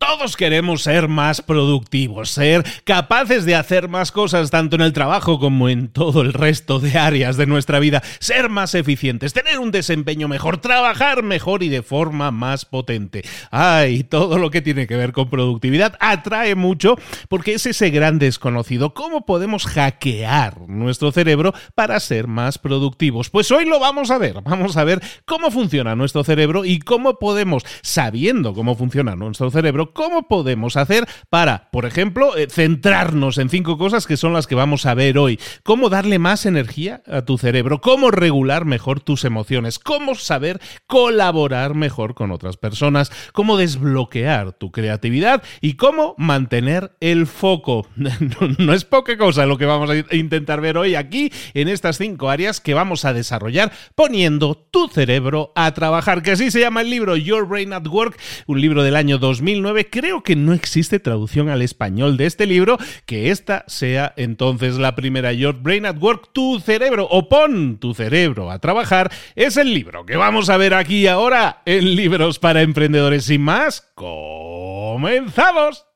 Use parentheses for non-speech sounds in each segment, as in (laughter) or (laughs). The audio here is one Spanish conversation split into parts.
Todos queremos ser más productivos, ser capaces de hacer más cosas tanto en el trabajo como en todo el resto de áreas de nuestra vida, ser más eficientes, tener un desempeño mejor, trabajar mejor y de forma más potente. Ay, todo lo que tiene que ver con productividad atrae mucho porque es ese gran desconocido. ¿Cómo podemos hackear nuestro cerebro para ser más productivos? Pues hoy lo vamos a ver. Vamos a ver cómo funciona nuestro cerebro y cómo podemos, sabiendo cómo funciona nuestro cerebro, cómo podemos hacer para, por ejemplo, eh, centrarnos en cinco cosas que son las que vamos a ver hoy. Cómo darle más energía a tu cerebro, cómo regular mejor tus emociones, cómo saber colaborar mejor con otras personas, cómo desbloquear tu creatividad y cómo mantener el foco. (laughs) No, es poca cosa lo que vamos a intentar ver hoy aquí en estas cinco áreas que vamos a desarrollar poniendo tu cerebro a trabajar, que así se llama el libro Your Brain at Work, un libro del año 2009 creo que no existe traducción al español de este libro, que esta sea entonces la primera. Your Brain at Work, tu cerebro, o pon tu cerebro a trabajar, es el libro que vamos a ver aquí ahora en Libros para Emprendedores. Sin más, comenzamos.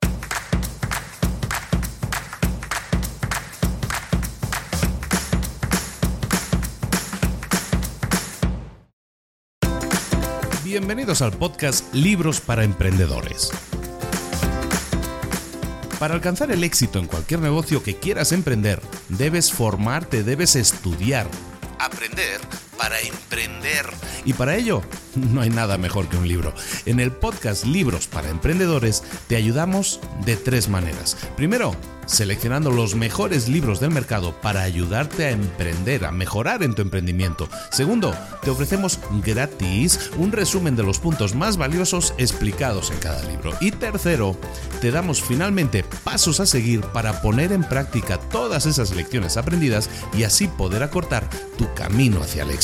Bienvenidos al podcast Libros para Emprendedores. Para alcanzar el éxito en cualquier negocio que quieras emprender, debes formarte, debes estudiar, aprender para emprender. Y para ello, no hay nada mejor que un libro. En el podcast Libros para Emprendedores te ayudamos de tres maneras. Primero, seleccionando los mejores libros del mercado para ayudarte a emprender, a mejorar en tu emprendimiento. Segundo, te ofrecemos gratis un resumen de los puntos más valiosos explicados en cada libro. Y tercero, te damos finalmente pasos a seguir para poner en práctica todas esas lecciones aprendidas y así poder acortar tu camino hacia el éxito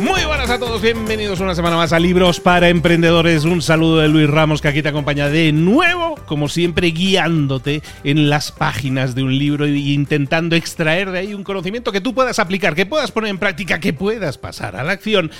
Muy buenas a todos, bienvenidos una semana más a Libros para Emprendedores. Un saludo de Luis Ramos que aquí te acompaña de nuevo, como siempre, guiándote en las páginas de un libro e intentando extraer de ahí un conocimiento que tú puedas aplicar, que puedas poner en práctica, que puedas pasar a la acción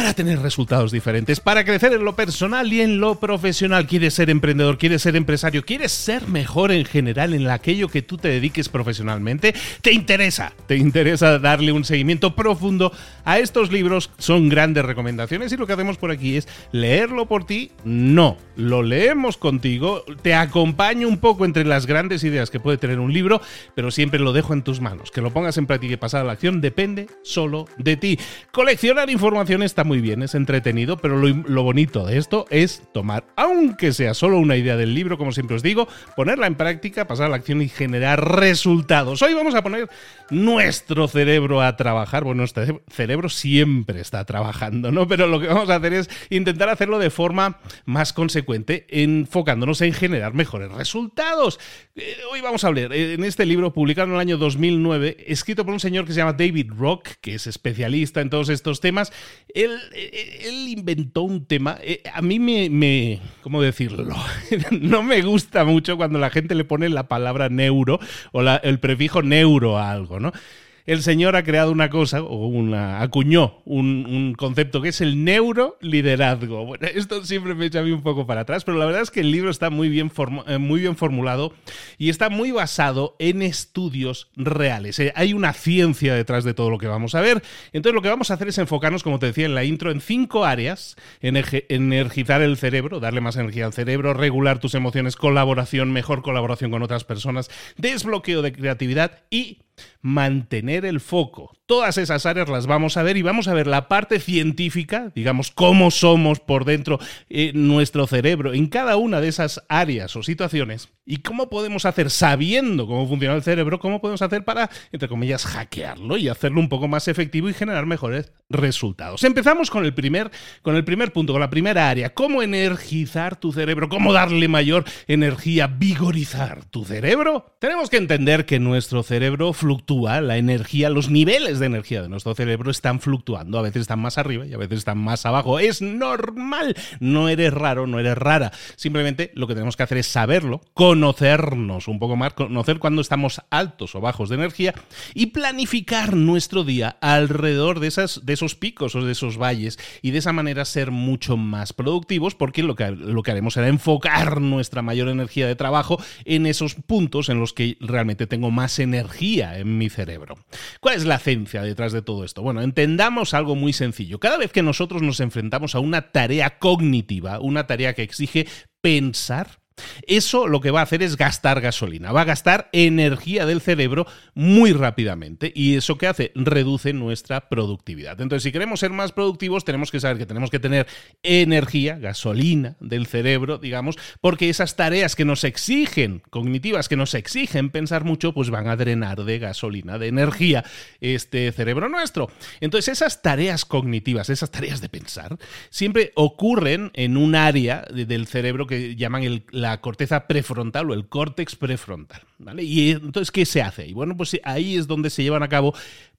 para tener resultados diferentes, para crecer en lo personal y en lo profesional. ¿Quieres ser emprendedor? ¿Quieres ser empresario? ¿Quieres ser mejor en general en aquello que tú te dediques profesionalmente? ¿Te interesa? ¿Te interesa darle un seguimiento profundo a estos libros? Son grandes recomendaciones y lo que hacemos por aquí es leerlo por ti. No, lo leemos contigo, te acompaño un poco entre las grandes ideas que puede tener un libro, pero siempre lo dejo en tus manos. Que lo pongas en práctica y pasar a la acción depende solo de ti. Coleccionar información está muy bien, es entretenido, pero lo, bonito de esto es tomar, aunque sea solo una idea del libro, como siempre os digo, ponerla en práctica, pasar a la acción y generar resultados. Hoy vamos a poner nuestro cerebro a trabajar. Bueno, nuestro cerebro siempre está trabajando, ¿no? Pero lo que vamos a hacer es intentar hacerlo de forma más consecuente, enfocándonos en generar mejores resultados. Eh, hoy vamos a hablar eh, en este libro publicado en el año 2009, escrito por un señor que se llama David Rock, que es especialista en todos estos temas. Él, él inventó un tema, a mí me, ¿cómo decirlo? (laughs) no me gusta mucho cuando la gente le pone la palabra neuro o el prefijo neuro a algo, ¿no? El señor ha creado una cosa, o una, acuñó un, concepto que es el neuroliderazgo. Bueno, (laughs) esto siempre me echa a mí un poco para atrás, pero la verdad es que el libro está muy bien, eh, muy bien formulado y está muy basado en estudios reales. Eh, hay una ciencia detrás de todo lo que vamos a ver. Entonces lo que vamos a hacer es enfocarnos, como te decía en la intro, en cinco áreas. Energizar el cerebro, darle más energía al cerebro, regular tus emociones, colaboración, mejor colaboración con otras personas, desbloqueo de creatividad y mantener el foco. Todas esas áreas las vamos a ver y vamos a ver la parte científica, digamos, cómo somos por dentro eh, nuestro cerebro en cada una de esas áreas o situaciones y cómo podemos hacer, sabiendo cómo funciona el cerebro, cómo podemos hacer para, entre comillas, hackearlo y hacerlo un poco más efectivo y generar mejores resultados. Empezamos con el primer, con el primer punto, con la primera área, cómo energizar tu cerebro, cómo darle mayor energía, vigorizar tu cerebro. Tenemos que entender que nuestro cerebro fluctúa, la energía, los niveles de energía de nuestro cerebro están fluctuando. A veces están más arriba y a veces están más abajo. Es normal. No eres raro, no eres rara. Simplemente lo que tenemos que hacer es saberlo, conocernos un poco más, conocer cuando estamos altos o bajos de energía y planificar nuestro día alrededor de, esas, de esos picos o de esos valles y de esa manera ser mucho más productivos porque lo que, lo que haremos será enfocar nuestra mayor energía de trabajo en esos puntos en los que realmente tengo más energía en mi cerebro. ¿Cuál es la ciencia detrás de todo esto? Bueno, entendamos algo muy sencillo. Cada vez que nosotros nos enfrentamos a una tarea cognitiva, una tarea que exige pensar, eso lo que va a hacer es gastar gasolina, va a gastar energía del cerebro muy rápidamente y eso que hace reduce nuestra productividad. Entonces, si queremos ser más productivos, tenemos que saber que tenemos que tener energía, gasolina del cerebro, digamos, porque esas tareas que nos exigen, cognitivas, que nos exigen pensar mucho, pues van a drenar de gasolina, de energía este cerebro nuestro. Entonces, esas tareas cognitivas, esas tareas de pensar, siempre ocurren en un área del cerebro que llaman el, la la corteza prefrontal o el córtex prefrontal. ¿vale? Y entonces, ¿qué se hace? Y bueno, pues ahí es donde se llevan a cabo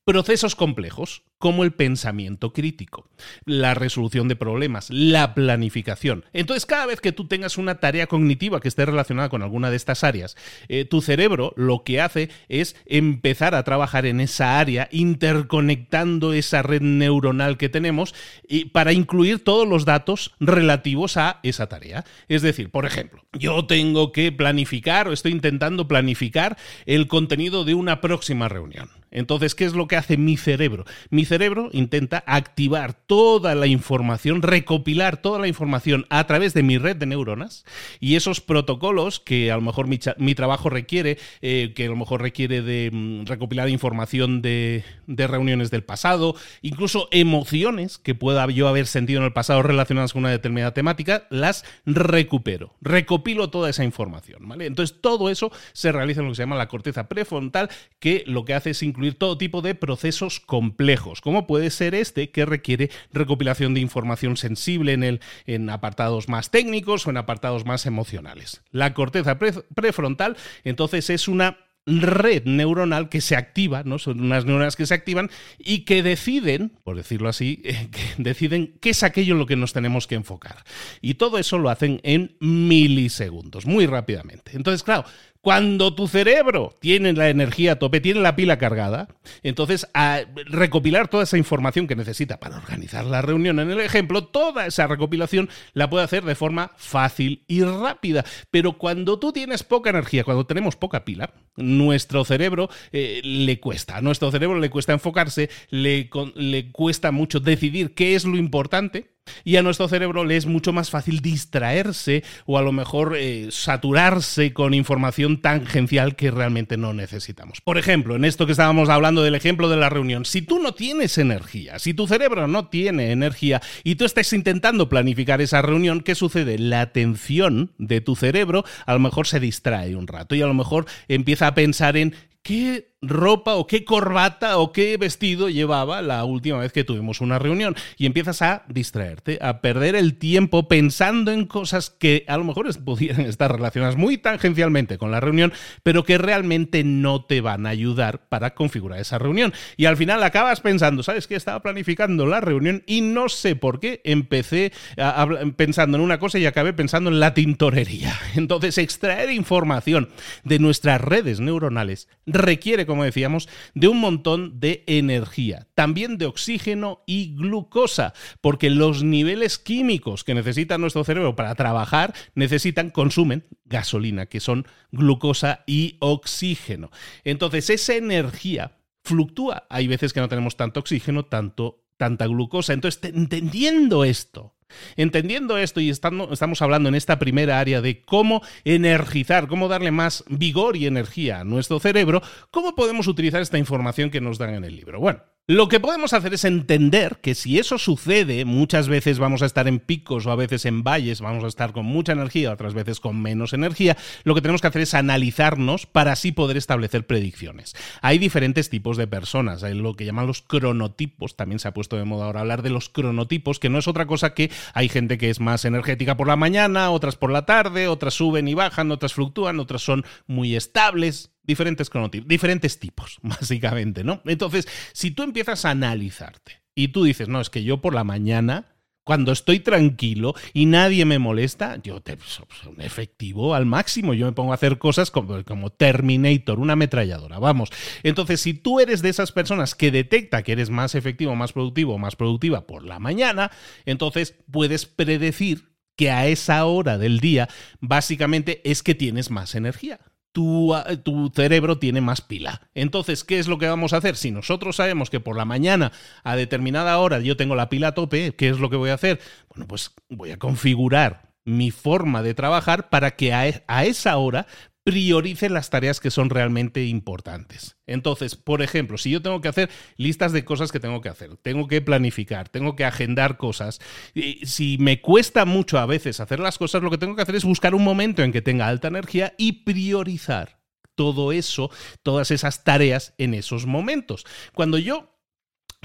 procesos complejos como el pensamiento crítico, la resolución de problemas, la planificación. Entonces, cada vez que tú tengas una tarea cognitiva que esté relacionada con alguna de estas áreas, eh, tu cerebro lo que hace es empezar a trabajar en esa área, interconectando esa red neuronal que tenemos y para incluir todos los datos relativos a esa tarea. Es decir, por ejemplo, yo tengo que planificar o estoy intentando planificar el contenido de una próxima reunión. Entonces, ¿qué es lo que hace mi cerebro? Mi cerebro intenta activar toda la información, recopilar toda la información a través de mi red de neuronas y esos protocolos que a lo mejor mi, trabajo requiere, eh, que a lo mejor requiere de mm, recopilar información de, reuniones del pasado, incluso emociones que pueda yo haber sentido en el pasado relacionadas con una determinada temática, las recupero, recopilo toda esa información. ¿vale? Entonces, todo eso se realiza en lo que se llama la corteza prefrontal, que lo que hace es incluir todo tipo de procesos complejos, como puede ser este que requiere recopilación de información sensible en, el, en apartados más técnicos o en apartados más emocionales. La corteza prefrontal entonces es una red neuronal que se activa, ¿no? Son unas neuronas que se activan y que deciden, por decirlo así, (laughs) que deciden qué es aquello en lo que nos tenemos que enfocar. Y todo eso lo hacen en milisegundos, muy rápidamente. Entonces, claro, Cuando tu cerebro tiene la energía a tope, tiene la pila cargada, entonces a recopilar toda esa información que necesita para organizar la reunión en el ejemplo, toda esa recopilación la puede hacer de forma fácil y rápida. Pero cuando tú tienes poca energía, cuando tenemos poca pila, nuestro cerebro eh, le cuesta, a nuestro cerebro le cuesta enfocarse, le, le cuesta mucho decidir qué es lo importante y a nuestro cerebro le es mucho más fácil distraerse o a lo mejor eh, saturarse con información tangencial que realmente no necesitamos. Por ejemplo, en esto que estábamos hablando del ejemplo de la reunión, si tú no tienes energía, si tu cerebro no tiene energía y tú estás intentando planificar esa reunión, ¿qué sucede? La atención de tu cerebro a lo mejor se distrae un rato y a lo mejor empieza a pensar en qué ropa o qué corbata o qué vestido llevaba la última vez que tuvimos una reunión. Y empiezas a distraerte, a perder el tiempo pensando en cosas que a lo mejor pudieran estar relacionadas muy tangencialmente con la reunión, pero que realmente no te van a ayudar para configurar esa reunión. Y al final acabas pensando, ¿sabes qué? Estaba planificando la reunión y no sé por qué empecé pensando en una cosa y acabé pensando en la tintorería. (laughs) Entonces, extraer información de nuestras redes neuronales requiere como decíamos, de un montón de energía, también de oxígeno y glucosa, porque los niveles químicos que necesita nuestro cerebro para trabajar necesitan, consumen gasolina, que son glucosa y oxígeno. Entonces, esa energía fluctúa. Hay veces que no tenemos tanto oxígeno, tanto, tanta glucosa. Entonces, entendiendo esto, Entendiendo esto y estamos hablando en esta primera área de cómo energizar, cómo darle más vigor y energía a nuestro cerebro, ¿cómo podemos utilizar esta información que nos dan en el libro? Bueno, lo que podemos hacer es entender que si eso sucede, muchas veces vamos a estar en picos o a veces en valles, vamos a estar con mucha energía, otras veces con menos energía, lo que tenemos que hacer es analizarnos para así poder establecer predicciones. Hay diferentes tipos de personas, hay lo que llaman los cronotipos, también se ha puesto de moda ahora hablar de los cronotipos, que no es otra cosa que hay gente que es más energética por la mañana, otras por la tarde, otras suben y bajan, otras fluctúan, otras son muy estables, diferentes cronotipos, diferentes tipos, (laughs) básicamente, ¿no? Entonces, si tú empiezas a analizarte y tú dices, no, es que yo por la mañana, cuando estoy tranquilo y nadie me molesta, yo te pues, un efectivo al máximo, yo me pongo a hacer cosas como, como Terminator, una ametralladora, vamos. Entonces, si tú eres de esas personas que detecta que eres más efectivo, más productivo, más productiva por la mañana, entonces puedes predecir que a esa hora del día básicamente es que tienes más energía tu, tu, cerebro tiene más pila. Entonces, ¿qué es lo que vamos a hacer? Si nosotros sabemos que por la mañana a determinada hora yo tengo la pila a tope, ¿qué es lo que voy a hacer? Bueno, pues voy a configurar mi forma de trabajar para que a, e, a esa hora priorice las tareas que son realmente importantes. Entonces, por ejemplo, si yo tengo que hacer listas de cosas que tengo que hacer, tengo que planificar, tengo que agendar cosas, si me cuesta mucho a veces hacer las cosas, lo que tengo que hacer es buscar un momento en que tenga alta energía y priorizar todo eso, todas esas tareas en esos momentos. Cuando yo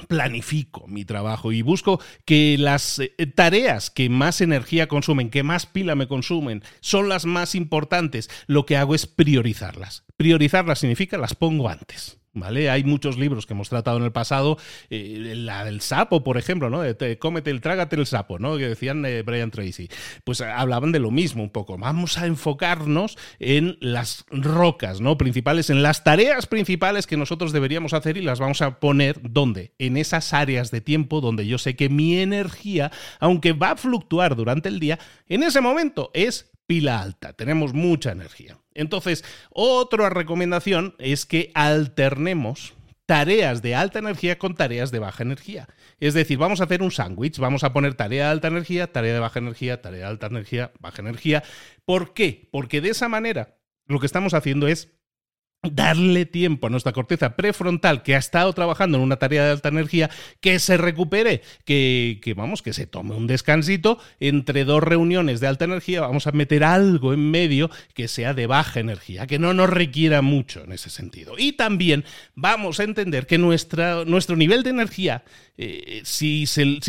planifico mi trabajo y busco que las eh, tareas que más energía consumen, que más pila me consumen, son las más importantes, lo que hago es priorizarlas. Priorizarlas significa las pongo antes. ¿Vale? Hay muchos libros que hemos tratado en el pasado, eh, la del sapo, por ejemplo, ¿no? De, cómete el, trágate el sapo, ¿no? Que decían eh, Brian Tracy. Pues hablaban de lo mismo un poco. Vamos a enfocarnos en las rocas, ¿no? Principales, en las tareas principales que nosotros deberíamos hacer y las vamos a poner, ¿dónde? En esas áreas de tiempo donde yo sé que mi energía, aunque va a fluctuar durante el día, en ese momento es pila alta, tenemos mucha energía. Entonces, otra recomendación es que alternemos tareas de alta energía con tareas de baja energía. Es decir, vamos a hacer un sándwich, vamos a poner tarea de alta energía, tarea de baja energía, tarea de alta energía, baja energía. ¿Por qué? Porque de esa manera lo que estamos haciendo es darle tiempo a nuestra corteza prefrontal que ha estado trabajando en una tarea de alta energía que se recupere, que, vamos, que se tome un descansito entre dos reuniones de alta energía, vamos a meter algo en medio que sea de baja energía, que no nos requiera mucho en ese sentido. Y también vamos a entender que nuestra, nuestro nivel de energía eh, si,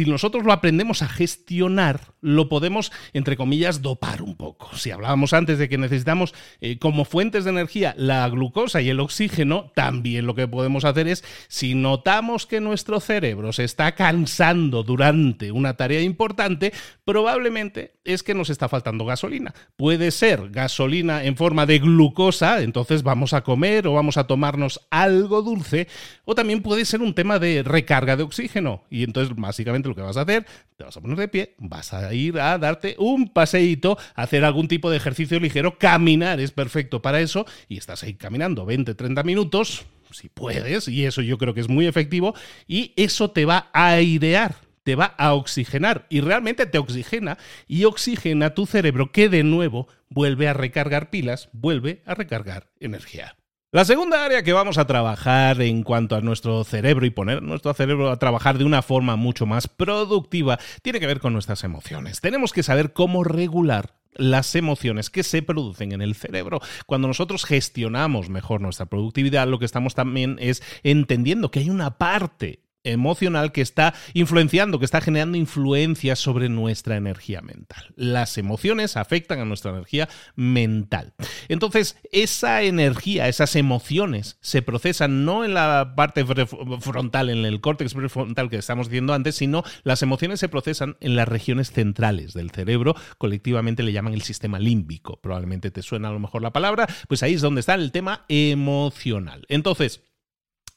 nosotros lo aprendemos a gestionar, lo podemos, entre comillas, dopar un poco. Si hablábamos antes de que necesitamos eh, como fuentes de energía la glucosa, y el oxígeno, también lo que podemos hacer es, si notamos que nuestro cerebro se está cansando durante una tarea importante, probablemente es que nos está faltando gasolina. Puede ser gasolina en forma de glucosa, entonces vamos a comer o vamos a tomarnos algo dulce, o también puede ser un tema de recarga de oxígeno. Y entonces básicamente lo que vas a hacer, te vas a poner de pie, vas a ir a darte un paseíto, hacer algún tipo de ejercicio ligero, caminar es perfecto para eso, y estás ahí caminando 20, 30 minutos, si puedes, y eso yo creo que es muy efectivo, y eso te va a airear te va a oxigenar y realmente te oxigena y oxigena tu cerebro que de nuevo vuelve a recargar pilas, vuelve a recargar energía. La segunda área que vamos a trabajar en cuanto a nuestro cerebro y poner nuestro cerebro a trabajar de una forma mucho más productiva tiene que ver con nuestras emociones. Tenemos que saber cómo regular las emociones que se producen en el cerebro. Cuando nosotros gestionamos mejor nuestra productividad, lo que estamos también es entendiendo que hay una parte emocional que está influenciando, que está generando influencias sobre nuestra energía mental. Las emociones afectan a nuestra energía mental. Entonces, esa energía, esas emociones se procesan no en la parte frontal, en el córtex prefrontal que estamos diciendo antes, sino las emociones se procesan en las regiones centrales del cerebro, colectivamente le llaman el sistema límbico. Probablemente te suena a lo mejor la palabra, pues ahí es donde está el tema emocional. Entonces,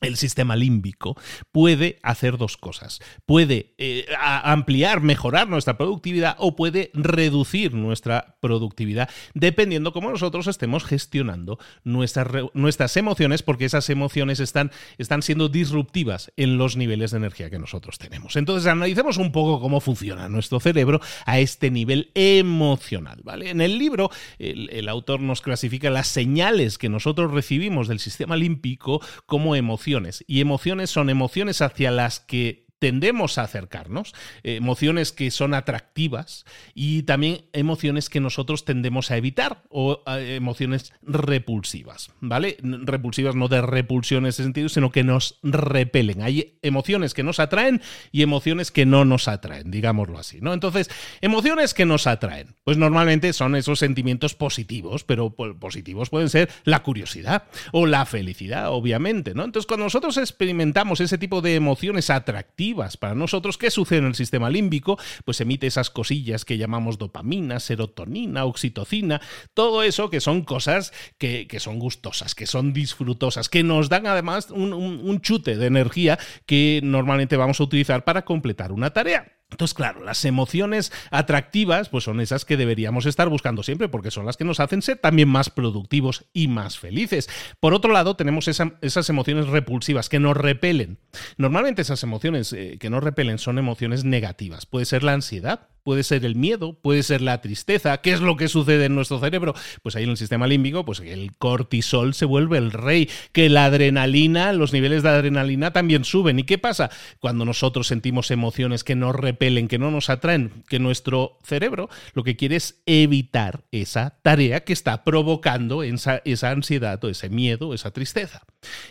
el sistema límbico puede hacer dos cosas. Puede eh, ampliar, mejorar nuestra productividad o puede reducir nuestra productividad dependiendo cómo nosotros estemos gestionando nuestras, emociones porque esas emociones están, están siendo disruptivas en los niveles de energía que nosotros tenemos. Entonces analicemos un poco cómo funciona nuestro cerebro a este nivel emocional. ¿vale? En el libro el, el autor nos clasifica las señales que nosotros recibimos del sistema límbico como emociones y emociones son emociones hacia las que tendemos a acercarnos, eh, emociones que son atractivas y también emociones que nosotros tendemos a evitar o eh, emociones repulsivas, ¿vale? Repulsivas no de repulsión en ese sentido, sino que nos repelen. Hay emociones que nos atraen y emociones que no nos atraen, digámoslo así, ¿no? Entonces, emociones que nos atraen, pues normalmente son esos sentimientos positivos, pero positivos pueden ser la curiosidad o la felicidad, obviamente, ¿no? Entonces, cuando nosotros experimentamos ese tipo de emociones atractivas, para nosotros. ¿Qué sucede en el sistema límbico? Pues emite esas cosillas que llamamos dopamina, serotonina, oxitocina, todo eso que son cosas que, son gustosas, que son disfrutosas, que nos dan además un chute de energía que normalmente vamos a utilizar para completar una tarea. Entonces, claro, las emociones atractivas pues son esas que deberíamos estar buscando siempre porque son las que nos hacen ser también más productivos y más felices. Por otro lado, tenemos esas emociones repulsivas que nos repelen. Normalmente esas emociones eh, que nos repelen son emociones negativas. Puede ser la ansiedad, puede ser el miedo, puede ser la tristeza. ¿Qué es lo que sucede en nuestro cerebro? Pues ahí en el sistema límbico, pues el cortisol se vuelve el rey, que la adrenalina, los niveles de adrenalina también suben. ¿Y qué pasa? Cuando nosotros sentimos emociones que nos repelen, que no nos atraen, que nuestro cerebro lo que quiere es evitar esa tarea que está provocando esa, esa ansiedad o ese miedo, esa tristeza.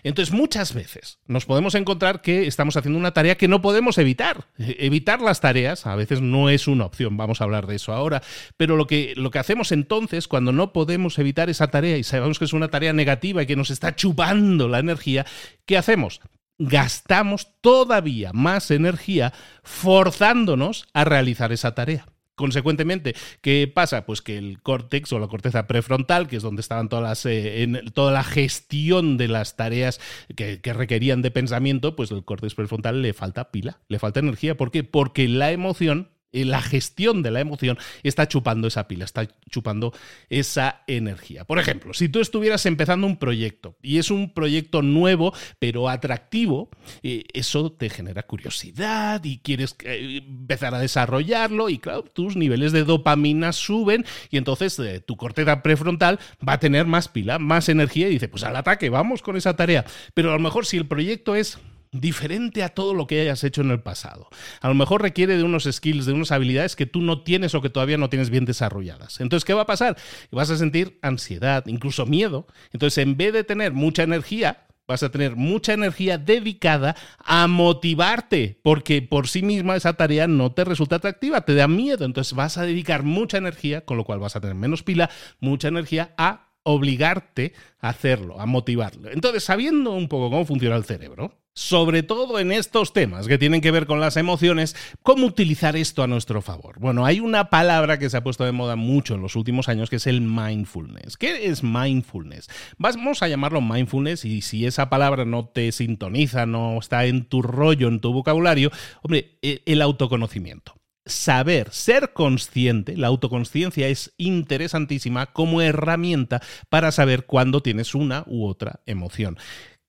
Entonces, muchas veces nos podemos encontrar que estamos haciendo una tarea que no podemos evitar. Evitar las tareas a veces no es una opción, vamos a hablar de eso ahora, pero lo que, lo que hacemos entonces cuando no podemos evitar esa tarea y sabemos que es una tarea negativa y que nos está chupando la energía, ¿qué hacemos? Gastamos todavía más energía forzándonos a realizar esa tarea. Consecuentemente, ¿qué pasa? Pues que el córtex o la corteza prefrontal, que es donde estaban todas las, eh, en toda la gestión de las tareas que, que, requerían de pensamiento, pues el córtex prefrontal le falta pila, le falta energía. ¿Por qué? Porque la emoción la gestión de la emoción está chupando esa pila, está chupando esa energía. Por ejemplo, si tú estuvieras empezando un proyecto y es un proyecto nuevo pero atractivo, eh, eso te genera curiosidad y quieres eh, empezar a desarrollarlo y claro, tus niveles de dopamina suben y entonces eh, tu corteza prefrontal va a tener más pila, más energía y dice, pues al ataque, vamos con esa tarea. Pero a lo mejor si el proyecto es diferente a todo lo que hayas hecho en el pasado. A lo mejor requiere de unos skills, de unas habilidades que tú no tienes o que todavía no tienes bien desarrolladas. Entonces, ¿qué va a pasar? Vas a sentir ansiedad, incluso miedo. Entonces, en vez de tener mucha energía, vas a tener mucha energía dedicada a motivarte, porque por sí misma esa tarea no te resulta atractiva, te da miedo. Entonces, vas a dedicar mucha energía, con lo cual vas a tener menos pila, mucha energía a obligarte a hacerlo, a motivarlo. Entonces, sabiendo un poco cómo funciona el cerebro, sobre todo en estos temas que tienen que ver con las emociones, ¿cómo utilizar esto a nuestro favor? Bueno, hay una palabra que se ha puesto de moda mucho en los últimos años que es el mindfulness. ¿Qué es mindfulness? Vamos a llamarlo mindfulness y si esa palabra no te sintoniza, no está en tu rollo, en tu vocabulario, hombre, e, el autoconocimiento saber, ser consciente, la autoconsciencia es interesantísima como herramienta para saber cuándo tienes una u otra emoción.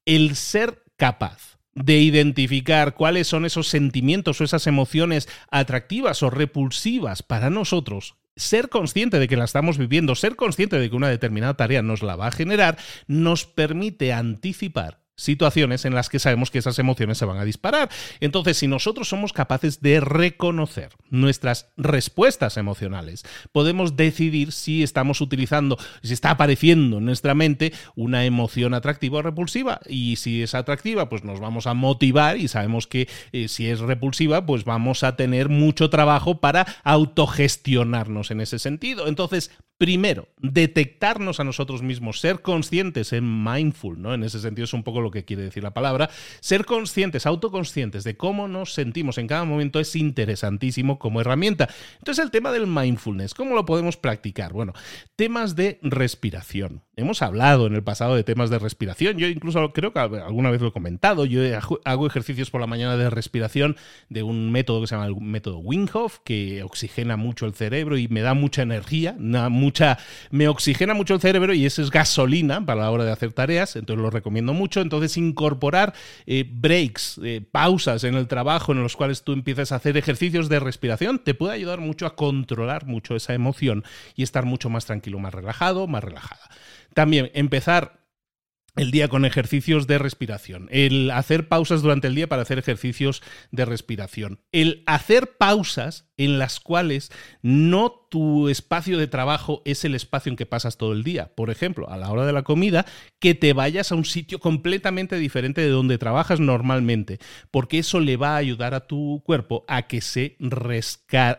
El ser capaz de identificar cuáles son esos sentimientos o esas emociones atractivas o repulsivas para nosotros, ser consciente de que la estamos viviendo, ser consciente de que una determinada tarea nos la va a generar, nos permite anticipar situaciones en las que sabemos que esas emociones se van a disparar. Entonces, si nosotros somos capaces de reconocer nuestras respuestas emocionales, podemos decidir si estamos utilizando, si está apareciendo en nuestra mente una emoción atractiva o repulsiva. Y si es atractiva, pues nos vamos a motivar y sabemos que eh, si es repulsiva, pues vamos a tener mucho trabajo para autogestionarnos en ese sentido. Entonces, primero, detectarnos a nosotros mismos, ser conscientes en mindful, ¿no? En ese sentido es un poco lo que quiere decir la palabra, ser conscientes, autoconscientes de cómo nos sentimos en cada momento es interesantísimo como herramienta. Entonces el tema del mindfulness, ¿cómo lo podemos practicar? Bueno, temas de respiración. Hemos hablado en el pasado de temas de respiración, yo incluso creo que alguna vez lo he comentado, yo hago ejercicios por la mañana de respiración de un método que se llama el método Wim que oxigena mucho el cerebro y me da mucha energía, mucha, me oxigena mucho el cerebro y eso es gasolina para la hora de hacer tareas, entonces lo recomiendo mucho. Entonces, incorporar eh, breaks, eh, pausas en el trabajo en los cuales tú empiezas a hacer ejercicios de respiración, te puede ayudar mucho a controlar mucho esa emoción y estar mucho más tranquilo, más relajado, más relajada. También empezar el día con ejercicios de respiración, el hacer pausas durante el día para hacer ejercicios de respiración, el hacer pausas en las cuales no tu espacio de trabajo es el espacio en que pasas todo el día. Por ejemplo, a la hora de la comida, que te vayas a un sitio completamente diferente de donde trabajas normalmente, porque eso le va a ayudar a tu cuerpo a que se,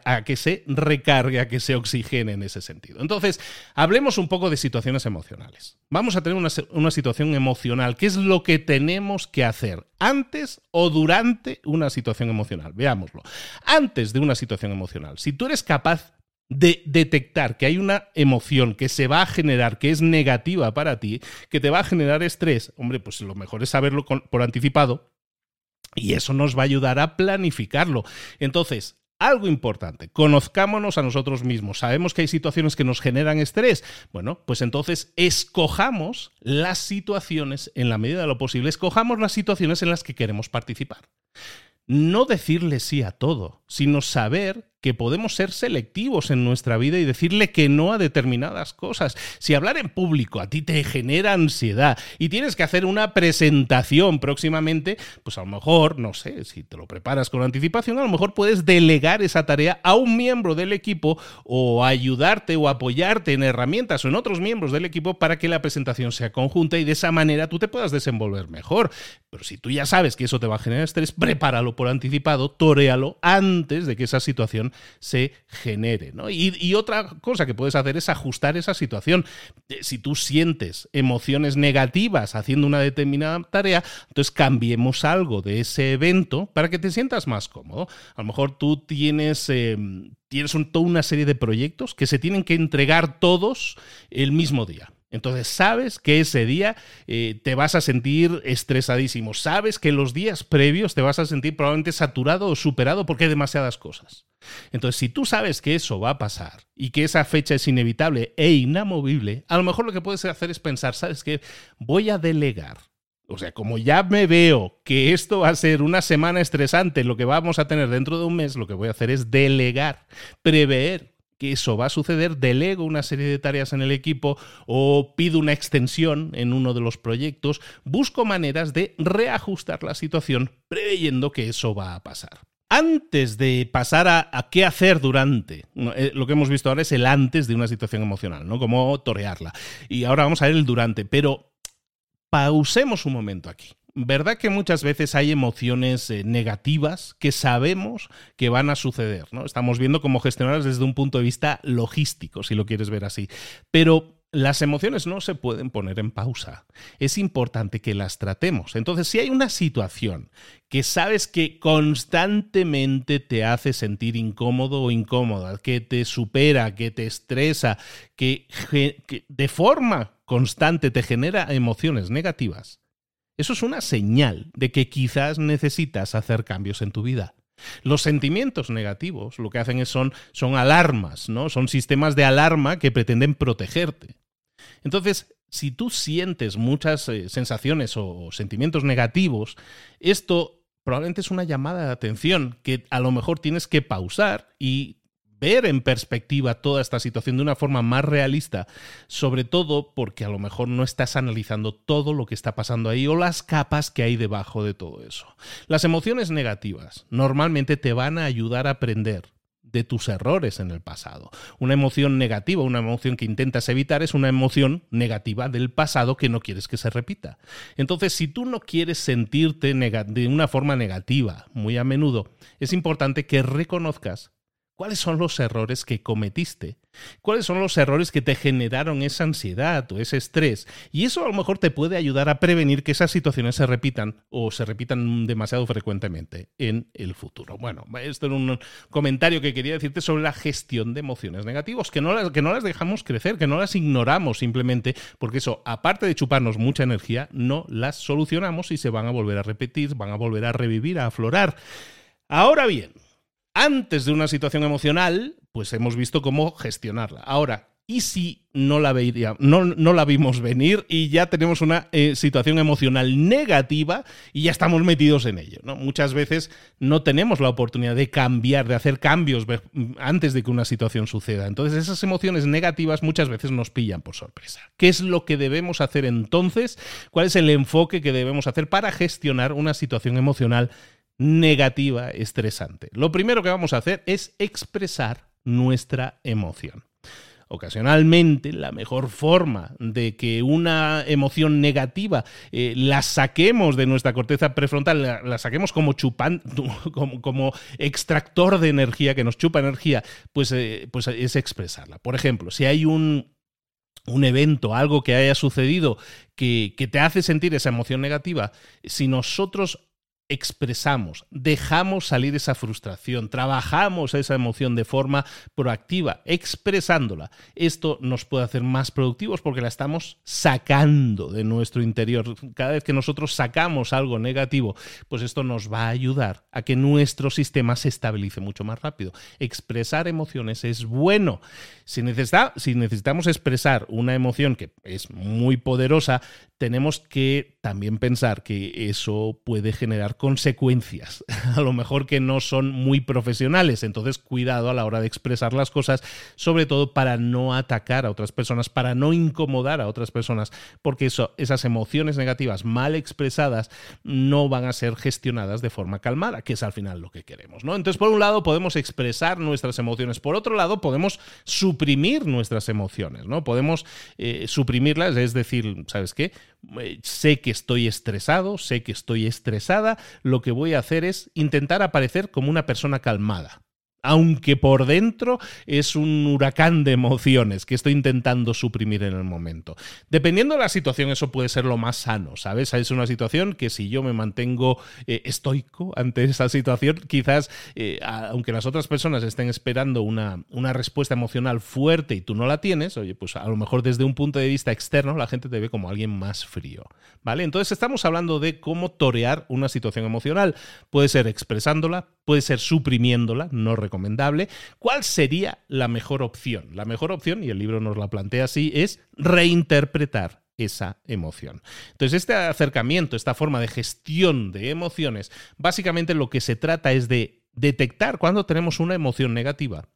a que se recargue, a que se oxigene en ese sentido. Entonces, hablemos un poco de situaciones emocionales. Vamos a tener una, una situación emocional. ¿Qué es lo que tenemos que hacer antes o durante una situación emocional? Veámoslo. Antes de una situación emocional. Si tú eres capaz de detectar que hay una emoción que se va a generar, que es negativa para ti, que te va a generar estrés, hombre, pues lo mejor es saberlo por anticipado y eso nos va a ayudar a planificarlo. Entonces, algo importante, conozcámonos a nosotros mismos. Sabemos que hay situaciones que nos generan estrés. Bueno, pues entonces escojamos las situaciones, en la medida de lo posible, escojamos las situaciones en las que queremos participar. No decirle sí a todo, sino saber que podemos ser selectivos en nuestra vida y decirle que no a determinadas cosas. Si hablar en público a ti te genera ansiedad y tienes que hacer una presentación próximamente, pues a lo mejor, no sé, si te lo preparas con anticipación, a lo mejor puedes delegar esa tarea a un miembro del equipo o ayudarte o apoyarte en herramientas o en otros miembros del equipo para que la presentación sea conjunta y de esa manera tú te puedas desenvolver mejor. Pero si tú ya sabes que eso te va a generar estrés, prepáralo por anticipado, toréalo antes de que esa situación se genere. Y, otra cosa que puedes hacer es ajustar esa situación. Eh, si tú sientes emociones negativas haciendo una determinada tarea, entonces cambiemos algo de ese evento para que te sientas más cómodo. A lo mejor tú tienes... Em, tienes toda una serie de proyectos que se tienen que entregar todos el mismo día. Entonces sabes que ese día eh, te vas a sentir estresadísimo, sabes que los días previos te vas a sentir probablemente saturado o superado porque hay demasiadas cosas. Entonces si tú sabes que eso va a pasar y que esa fecha es inevitable e inamovible, a lo mejor lo que puedes hacer es pensar, ¿sabes qué? Voy a delegar. O sea, como ya me veo que esto va a ser una semana estresante, lo que vamos a tener dentro de un mes, lo que voy a hacer es delegar, prever que eso va a suceder, delego una serie de tareas en el equipo o pido una extensión en uno de los proyectos, busco maneras de reajustar la situación preveyendo que eso va a pasar. Antes de pasar a, qué hacer durante, eh, lo que hemos visto ahora es el antes de una situación emocional, ¿no? Cómo torearla. Y ahora vamos a ver el durante, pero pausemos un momento aquí. ¿Verdad que muchas veces hay emociones eh, negativas que sabemos que van a suceder? ¿no? Estamos viendo cómo gestionarlas desde un punto de vista logístico, si lo quieres ver así. Pero las emociones no se pueden poner en pausa. Es importante que las tratemos. Entonces, si hay una situación que sabes que constantemente te hace sentir incómodo o incómoda, que te supera, que te estresa, que, que de forma constante te genera emociones negativas, eso es una señal de que quizás necesitas hacer cambios en tu vida. Los sentimientos negativos lo que hacen es son, son alarmas, ¿no? Son sistemas de alarma que pretenden protegerte. Entonces, si tú sientes muchas eh, sensaciones o sentimientos negativos, esto probablemente es una llamada de atención que a lo mejor tienes que pausar y ver en perspectiva toda esta situación de una forma más realista, sobre todo porque a lo mejor no estás analizando todo lo que está pasando ahí o las capas que hay debajo de todo eso. Las emociones negativas normalmente te van a ayudar a aprender de tus errores en el pasado. Una emoción negativa, una emoción que intentas evitar, es una emoción negativa del pasado que no quieres que se repita. Entonces, si tú no quieres sentirte de una forma negativa muy a menudo, es importante que reconozcas cuáles son los errores que cometiste, cuáles son los errores que te generaron esa ansiedad o ese estrés. Y eso a lo mejor te puede ayudar a prevenir que esas situaciones se repitan o se repitan demasiado frecuentemente en el futuro. Bueno, esto era un comentario que quería decirte sobre la gestión de emociones negativas, que no las, que no las dejamos crecer, que no las ignoramos simplemente, porque eso, aparte de chuparnos mucha energía, no las solucionamos y se van a volver a repetir, van a volver a revivir, a aflorar. Ahora bien, antes de una situación emocional, pues hemos visto cómo gestionarla. Ahora, ¿y si no la, no la vimos venir y ya tenemos una eh, situación emocional negativa y ya estamos metidos en ello? ¿no? Muchas veces no tenemos la oportunidad de cambiar, de hacer cambios antes de que una situación suceda. Entonces esas emociones negativas muchas veces nos pillan por sorpresa. ¿Qué es lo que debemos hacer entonces? ¿Cuál es el enfoque que debemos hacer para gestionar una situación emocional negativa, estresante. Lo primero que vamos a hacer es expresar nuestra emoción. Ocasionalmente, la mejor forma de que una emoción negativa eh, la saquemos de nuestra corteza prefrontal, la, saquemos como chupan, (laughs) como, extractor de energía, que nos chupa energía, pues, eh, pues es expresarla. Por ejemplo, si hay un, un evento, algo que haya sucedido que, que, te hace sentir esa emoción negativa, si nosotros expresamos, dejamos salir esa frustración, trabajamos esa emoción de forma proactiva, expresándola. Esto nos puede hacer más productivos porque la estamos sacando de nuestro interior. Cada vez que nosotros sacamos algo negativo, pues esto nos va a ayudar a que nuestro sistema se estabilice mucho más rápido. Expresar emociones es bueno. Si, si necesitamos expresar una emoción que es muy poderosa, tenemos que también pensar que eso puede generar consecuencias, (laughs) a lo mejor que no son muy profesionales. Entonces, cuidado a la hora de expresar las cosas, sobre todo para no atacar a otras personas, para no incomodar a otras personas, porque eso, esas emociones negativas mal expresadas no van a ser gestionadas de forma calmada, que es al final lo que queremos. ¿no? Entonces, por un lado, podemos expresar nuestras emociones, por otro lado, podemos suprimir nuestras emociones, ¿no? Podemos eh, suprimirlas, es decir, ¿sabes qué? Eh, sé que estoy estresado, sé que estoy estresada, lo que voy a hacer es intentar aparecer como una persona calmada aunque por dentro es un huracán de emociones que estoy intentando suprimir en el momento. Dependiendo de la situación, eso puede ser lo más sano, ¿sabes? Es una situación que si yo me mantengo eh, estoico ante esa situación, quizás, eh, aunque las otras personas estén esperando una, una, respuesta emocional fuerte y tú no la tienes, oye, pues a lo mejor desde un punto de vista externo la gente te ve como alguien más frío, ¿vale? Entonces estamos hablando de cómo torear una situación emocional. Puede ser expresándola, puede ser suprimiéndola, no recomendable. ¿Cuál sería la mejor opción? La mejor opción, y el libro nos la plantea así, es reinterpretar esa emoción. Entonces, este acercamiento, esta forma de gestión de emociones, básicamente lo que se trata es de detectar cuando tenemos una emoción negativa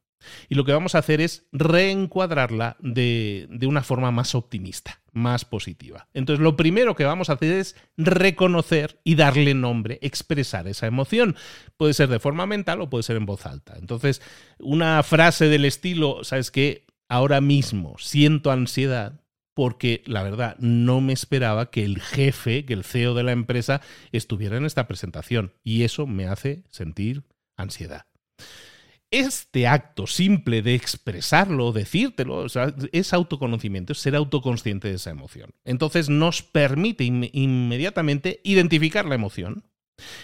y lo que vamos a hacer es reencuadrarla de, una forma más optimista, más positiva. Entonces, lo primero que vamos a hacer es reconocer y darle nombre, expresar esa emoción. Puede ser de forma mental o puede ser en voz alta. Entonces, una frase del estilo, ¿sabes qué? Ahora mismo siento ansiedad porque la verdad no me esperaba que el jefe, que el CEO de la empresa estuviera en esta presentación y eso me hace sentir ansiedad. Este acto simple de expresarlo, decírtelo, es autoconocimiento, es ser autoconsciente de esa emoción. Entonces nos permite inmediatamente identificar la emoción.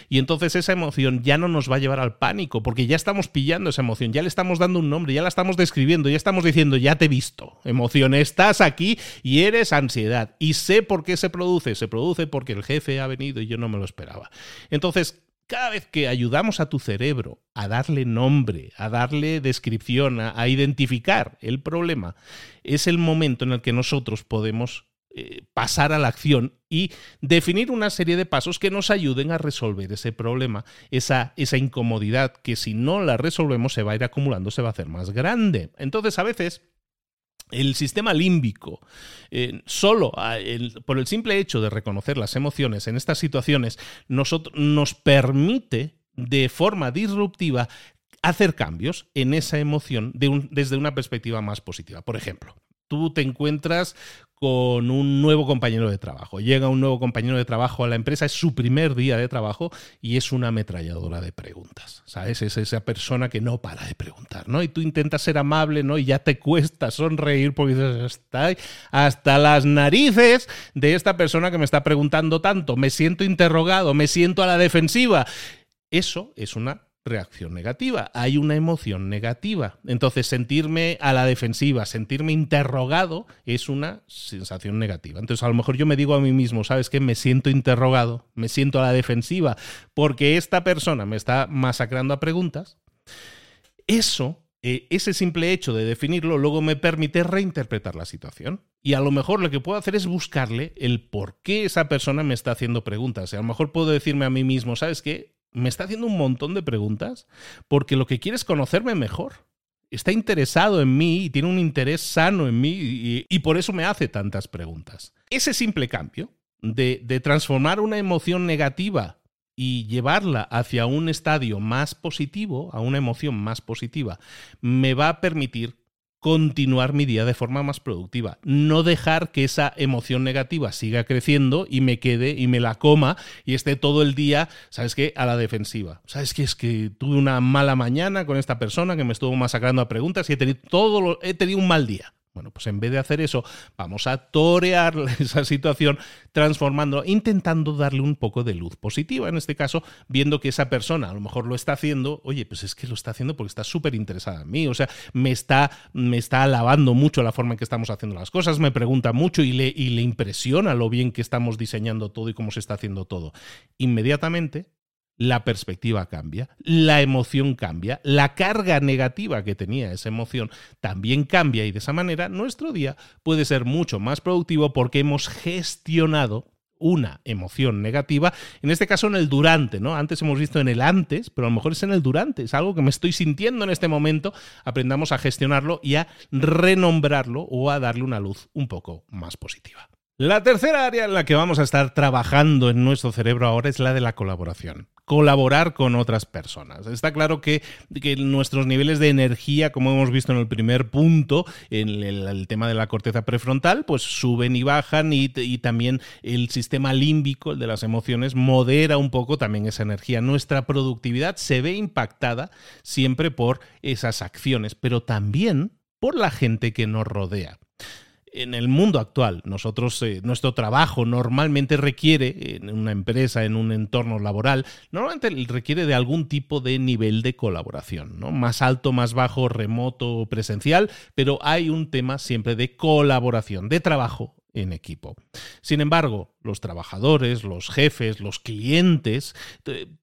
Y entonces esa emoción ya no nos va a llevar al pánico, porque ya estamos pillando esa emoción, ya le estamos dando un nombre, ya la estamos describiendo, ya estamos diciendo, ya te he visto, emoción, estás aquí y eres ansiedad. Y sé por qué se produce, se produce porque el jefe ha venido y yo no me lo esperaba. Entonces, cada vez que ayudamos a tu cerebro a darle nombre, a darle descripción, a, identificar el problema, es el momento en el que nosotros podemos eh, pasar a la acción y definir una serie de pasos que nos ayuden a resolver ese problema, esa, esa incomodidad que si no la resolvemos se va a ir acumulando, se va a hacer más grande. Entonces a veces el sistema límbico, eh, solo por el simple hecho de reconocer las emociones en estas situaciones, nos permite de forma disruptiva hacer cambios en esa emoción desde una perspectiva más positiva. Por ejemplo, tú te encuentras con un nuevo compañero de trabajo. Llega un nuevo compañero de trabajo a la empresa, es su primer día de trabajo y es una ametralladora de preguntas. ¿Sabes? Es esa persona que no para de preguntar, ¿no? Y tú intentas ser amable, ¿no? Y ya te cuesta sonreír porque dices, está hasta las narices de esta persona que me está preguntando tanto. Me siento interrogado, me siento a la defensiva. Eso es una reacción negativa, hay una emoción negativa. Entonces, sentirme a la defensiva, sentirme interrogado, es una sensación negativa. Entonces, a lo mejor yo me digo a mí mismo, ¿sabes qué? Me siento interrogado, me siento a la defensiva, porque esta persona me está masacrando a preguntas. Eso, eh, ese simple hecho de definirlo, luego me permite reinterpretar la situación. Y a lo mejor lo que puedo hacer es buscarle el por qué esa persona me está haciendo preguntas. a lo mejor puedo decirme a mí mismo, ¿sabes qué? Me está haciendo un montón de preguntas porque lo que quiere es conocerme mejor. Está interesado en mí y tiene un interés sano en mí y, por eso me hace tantas preguntas. Ese simple cambio de, de transformar una emoción negativa y llevarla hacia un estadio más positivo, a una emoción más positiva, me va a permitir continuar mi día de forma más productiva. No dejar que esa emoción negativa siga creciendo y me quede y me la coma y esté todo el día, ¿sabes qué? A la defensiva. ¿Sabes qué? Es que tuve una mala mañana con esta persona que me estuvo masacrando a preguntas y he tenido, todo he tenido un mal día. Bueno, pues en vez de hacer eso, vamos a torear (laughs) esa situación transformando, intentando darle un poco de luz positiva. En este caso, viendo que esa persona a lo mejor lo está haciendo, oye, pues es que lo está haciendo porque está súper interesada en mí. O sea, me está, me está alabando mucho la forma en que estamos haciendo las cosas, me pregunta mucho y le, y le impresiona lo bien que estamos diseñando todo y cómo se está haciendo todo. Inmediatamente la perspectiva cambia, la emoción cambia, la carga negativa que tenía esa emoción también cambia y de esa manera nuestro día puede ser mucho más productivo porque hemos gestionado una emoción negativa, en este caso en el durante, ¿no? Antes hemos visto en el antes, pero a lo mejor es en el durante, es algo que me estoy sintiendo en este momento, aprendamos a gestionarlo y a renombrarlo o a darle una luz un poco más positiva. La tercera área en la que vamos a estar trabajando en nuestro cerebro ahora es la de la colaboración colaborar con otras personas. Está claro que, nuestros niveles de energía, como hemos visto en el primer punto, en el, tema de la corteza prefrontal, pues suben y bajan y, y, también el sistema límbico, el de las emociones, modera un poco también esa energía. Nuestra productividad se ve impactada siempre por esas acciones, pero también por la gente que nos rodea en el mundo actual, nosotros, eh, nuestro trabajo normalmente requiere, en una empresa, en un entorno laboral, normalmente requiere de algún tipo de nivel de colaboración, ¿no? Más alto, más bajo, remoto, presencial, pero hay un tema siempre de colaboración, de trabajo en equipo. Sin embargo, los trabajadores, los jefes, los clientes,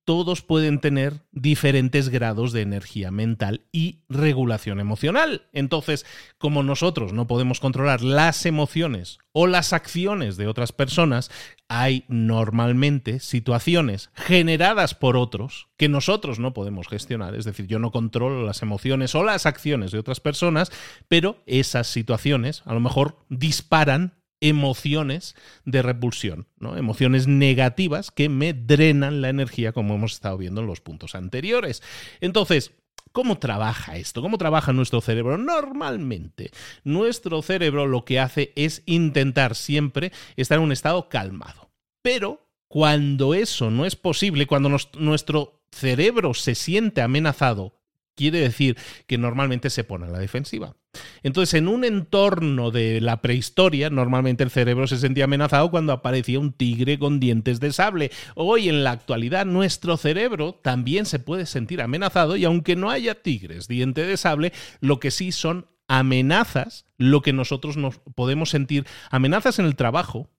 todos pueden tener diferentes grados de energía mental y regulación emocional. Entonces, como nosotros no podemos controlar las emociones o las acciones de otras personas, hay normalmente situaciones generadas por otros que nosotros no podemos gestionar. Es decir, yo no controlo las emociones o las acciones de otras personas, pero esas situaciones a lo mejor disparan emociones de repulsión, ¿no? emociones negativas que me drenan la energía, como hemos estado viendo en los puntos anteriores. Entonces, ¿Cómo trabaja esto? ¿Cómo trabaja nuestro cerebro? Normalmente, nuestro cerebro lo que hace es intentar siempre estar en un estado calmado. Pero cuando eso no es posible, cuando nuestro cerebro se siente amenazado, quiere decir que normalmente se pone a la defensiva. Entonces, en un entorno de la prehistoria, normalmente el cerebro se sentía amenazado cuando aparecía un tigre con dientes de sable. Hoy, en la actualidad, nuestro cerebro también se puede sentir amenazado y aunque no haya tigres, diente de sable, lo que sí son amenazas, lo que nosotros nos podemos sentir, amenazas en el trabajo,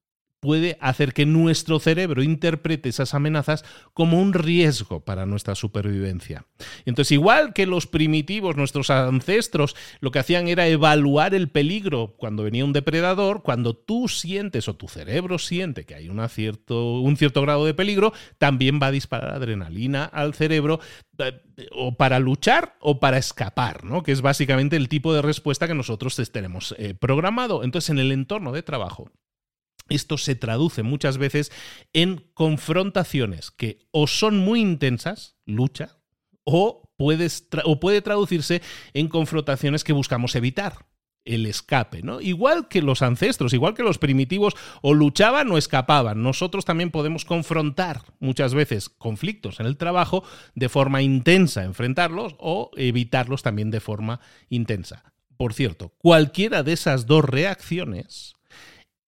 puede hacer que nuestro cerebro interprete esas amenazas como un riesgo para nuestra supervivencia. Entonces, igual que los primitivos, nuestros ancestros, lo que hacían era evaluar el peligro cuando venía un depredador, cuando tú sientes o tu cerebro siente que hay cierto, un cierto grado de peligro, también va a disparar adrenalina al cerebro eh, o para luchar o para escapar, ¿no? Que es básicamente el tipo de respuesta que nosotros tenemos eh, programado. Entonces, en el entorno de trabajo, esto se traduce muchas veces en confrontaciones que o son muy intensas, lucha, o, o puede traducirse en confrontaciones que buscamos evitar el escape, ¿no? Igual que los ancestros, igual que los primitivos, o luchaban o escapaban. Nosotros también podemos confrontar muchas veces conflictos en el trabajo de forma intensa, enfrentarlos o evitarlos también de forma intensa. Por cierto, cualquiera de esas dos reacciones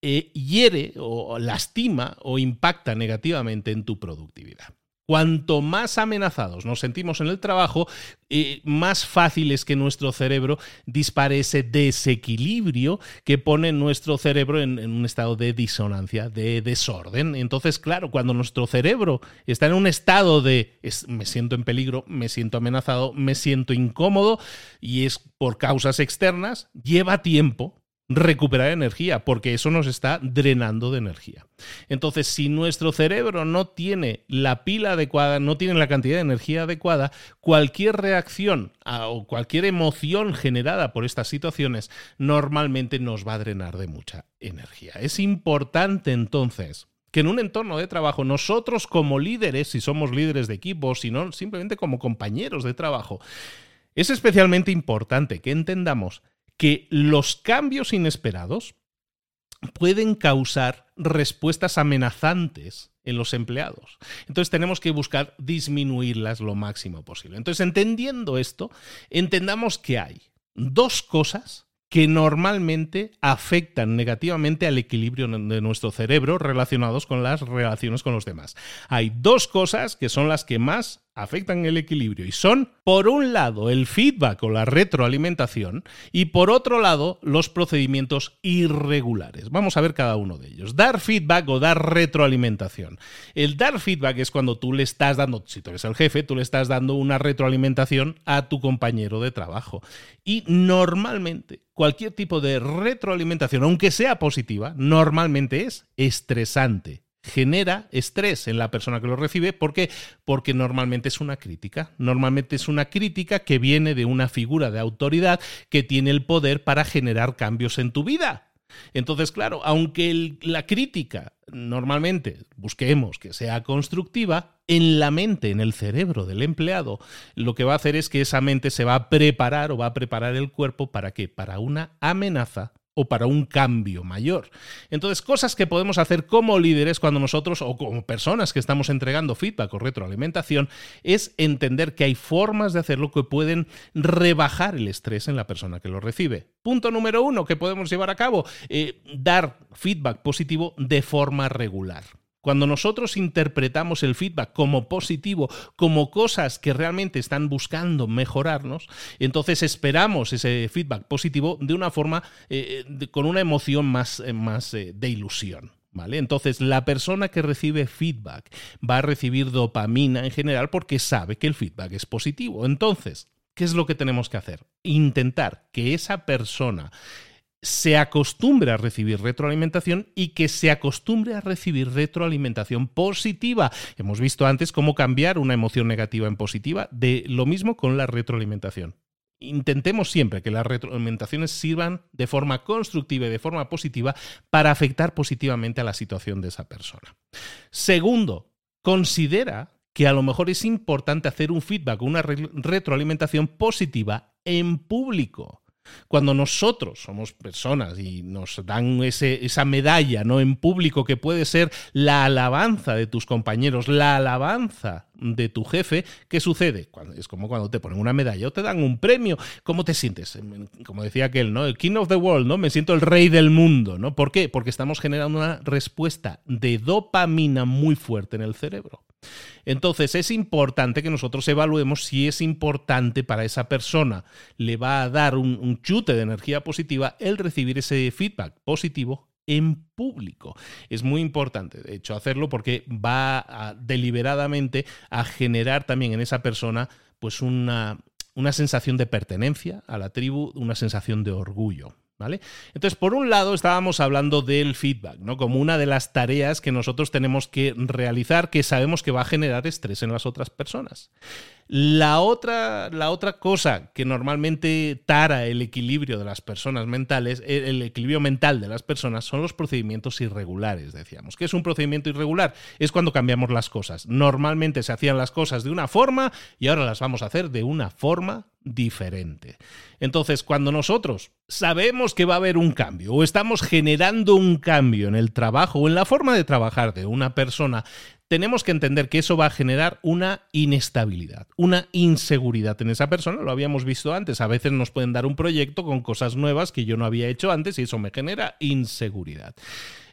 eh, hiere o lastima o impacta negativamente en tu productividad. Cuanto más amenazados nos sentimos en el trabajo, eh, más fácil es que nuestro cerebro dispare ese desequilibrio que pone nuestro cerebro en, un estado de disonancia, de desorden. Entonces, claro, cuando nuestro cerebro está en un estado de me siento en peligro, me siento amenazado, me siento incómodo y es por causas externas, lleva tiempo recuperar energía, porque eso nos está drenando de energía. Entonces, si nuestro cerebro no tiene la pila adecuada, no tiene la cantidad de energía adecuada, cualquier reacción o cualquier emoción generada por estas situaciones normalmente nos va a drenar de mucha energía. Es importante entonces que en un entorno de trabajo nosotros como líderes, si somos líderes de equipo, si no simplemente como compañeros de trabajo, es especialmente importante que entendamos que los cambios inesperados pueden causar respuestas amenazantes en los empleados. Entonces tenemos que buscar disminuirlas lo máximo posible. Entonces, entendiendo esto, entendamos que hay dos cosas que normalmente afectan negativamente al equilibrio de nuestro cerebro relacionados con las relaciones con los demás. Hay dos cosas que son las que más afectan el equilibrio y son, por un lado, el feedback o la retroalimentación y por otro lado, los procedimientos irregulares. Vamos a ver cada uno de ellos. Dar feedback o dar retroalimentación. El dar feedback es cuando tú le estás dando, si tú eres el jefe, tú le estás dando una retroalimentación a tu compañero de trabajo. Y normalmente, cualquier tipo de retroalimentación, aunque sea positiva, normalmente es estresante genera estrés en la persona que lo recibe. ¿Por qué? Porque normalmente es una crítica. Normalmente es una crítica que viene de una figura de autoridad que tiene el poder para generar cambios en tu vida. Entonces, claro, aunque la crítica normalmente busquemos que sea constructiva, en la mente, en el cerebro del empleado, lo que va a hacer es que esa mente se va a preparar o va a preparar el cuerpo para qué? Para una amenaza o para un cambio mayor. Entonces, cosas que podemos hacer como líderes cuando nosotros o como personas que estamos entregando feedback o retroalimentación es entender que hay formas de hacerlo que pueden rebajar el estrés en la persona que lo recibe. Punto número uno que podemos llevar a cabo, eh, dar feedback positivo de forma regular. Cuando nosotros interpretamos el feedback como positivo, como cosas que realmente están buscando mejorarnos, entonces esperamos ese feedback positivo de una forma, eh, con una emoción más, eh, más eh, de ilusión. ¿Vale? Entonces, la persona que recibe feedback va a recibir dopamina en general porque sabe que el feedback es positivo. Entonces, ¿qué es lo que tenemos que hacer? Intentar que esa persona se acostumbre a recibir retroalimentación y que se acostumbre a recibir retroalimentación positiva. Hemos visto antes cómo cambiar una emoción negativa en positiva, de lo mismo con la retroalimentación. Intentemos siempre que las retroalimentaciones sirvan de forma constructiva y de forma positiva para afectar positivamente a la situación de esa persona. Segundo, considera que a lo mejor es importante hacer un feedback una retroalimentación positiva en público. Cuando nosotros somos personas y nos dan esa medalla ¿no? en público que puede ser la alabanza de tus compañeros, la alabanza de tu jefe, ¿qué sucede? Cuando, es como cuando te ponen una medalla o te dan un premio. ¿Cómo te sientes? Como decía aquel, ¿no? El King of the World, ¿no? Me siento el rey del mundo, ¿no? ¿Por qué? Porque estamos generando una respuesta de dopamina muy fuerte en el cerebro. Entonces es importante que nosotros evaluemos si es importante para esa persona, le va a dar un, chute de energía positiva el recibir ese feedback positivo en público. Es muy importante, de hecho, hacerlo porque va deliberadamente a generar también en esa persona pues una, una sensación de pertenencia a la tribu, una sensación de orgullo. Entonces, por un lado, estábamos hablando del feedback, ¿no? Como una de las tareas que nosotros tenemos que realizar que sabemos que va a generar estrés en las otras personas. La otra, la otra cosa que normalmente tara el equilibrio de las personas mentales, el equilibrio mental de las personas, son los procedimientos irregulares, decíamos. ¿Qué es un procedimiento irregular? Es cuando cambiamos las cosas. Normalmente se hacían las cosas de una forma y ahora las vamos a hacer de una forma diferente. Entonces, cuando nosotros sabemos que va a haber un cambio o estamos generando un cambio en el trabajo o en la forma de trabajar de una persona, tenemos que entender que eso va a generar una inestabilidad, una inseguridad en esa persona. Lo habíamos visto antes. A veces nos pueden dar un proyecto con cosas nuevas que yo no había hecho antes y eso me genera inseguridad.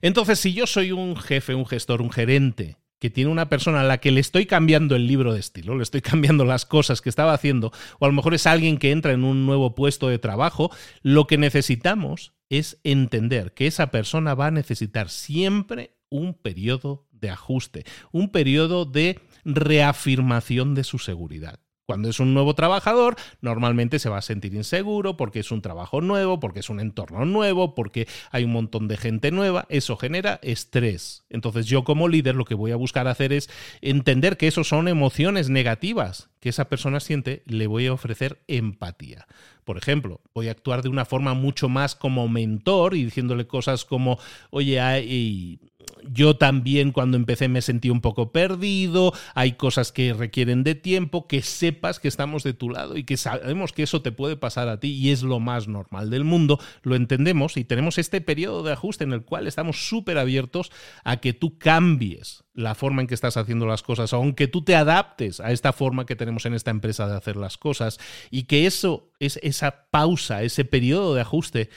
Entonces, si yo soy un jefe, un gestor, un gerente que tiene una persona a la que le estoy cambiando el libro de estilo, le estoy cambiando las cosas que estaba haciendo, o a lo mejor es alguien que entra en un nuevo puesto de trabajo, lo que necesitamos es entender que esa persona va a necesitar siempre un periodo de ajuste, un periodo de reafirmación de su seguridad. Cuando es un nuevo trabajador, normalmente se va a sentir inseguro porque es un trabajo nuevo, porque es un entorno nuevo, porque hay un montón de gente nueva. Eso genera estrés. Entonces yo como líder lo que voy a buscar hacer es entender que eso son emociones negativas que esa persona siente, le voy a ofrecer empatía. Por ejemplo, voy a actuar de una forma mucho más como mentor y diciéndole cosas como, oye, hay, yo también cuando empecé me sentí un poco perdido, hay cosas que requieren de tiempo, que sepas que estamos de tu lado y que sabemos que eso te puede pasar a ti y es lo más normal del mundo, lo entendemos y tenemos este periodo de ajuste en el cual estamos súper abiertos a que tú cambies la forma en que estás haciendo las cosas, aunque tú te adaptes a esta forma que tenemos en esta empresa de hacer las cosas y que eso es esa pausa, ese periodo de ajuste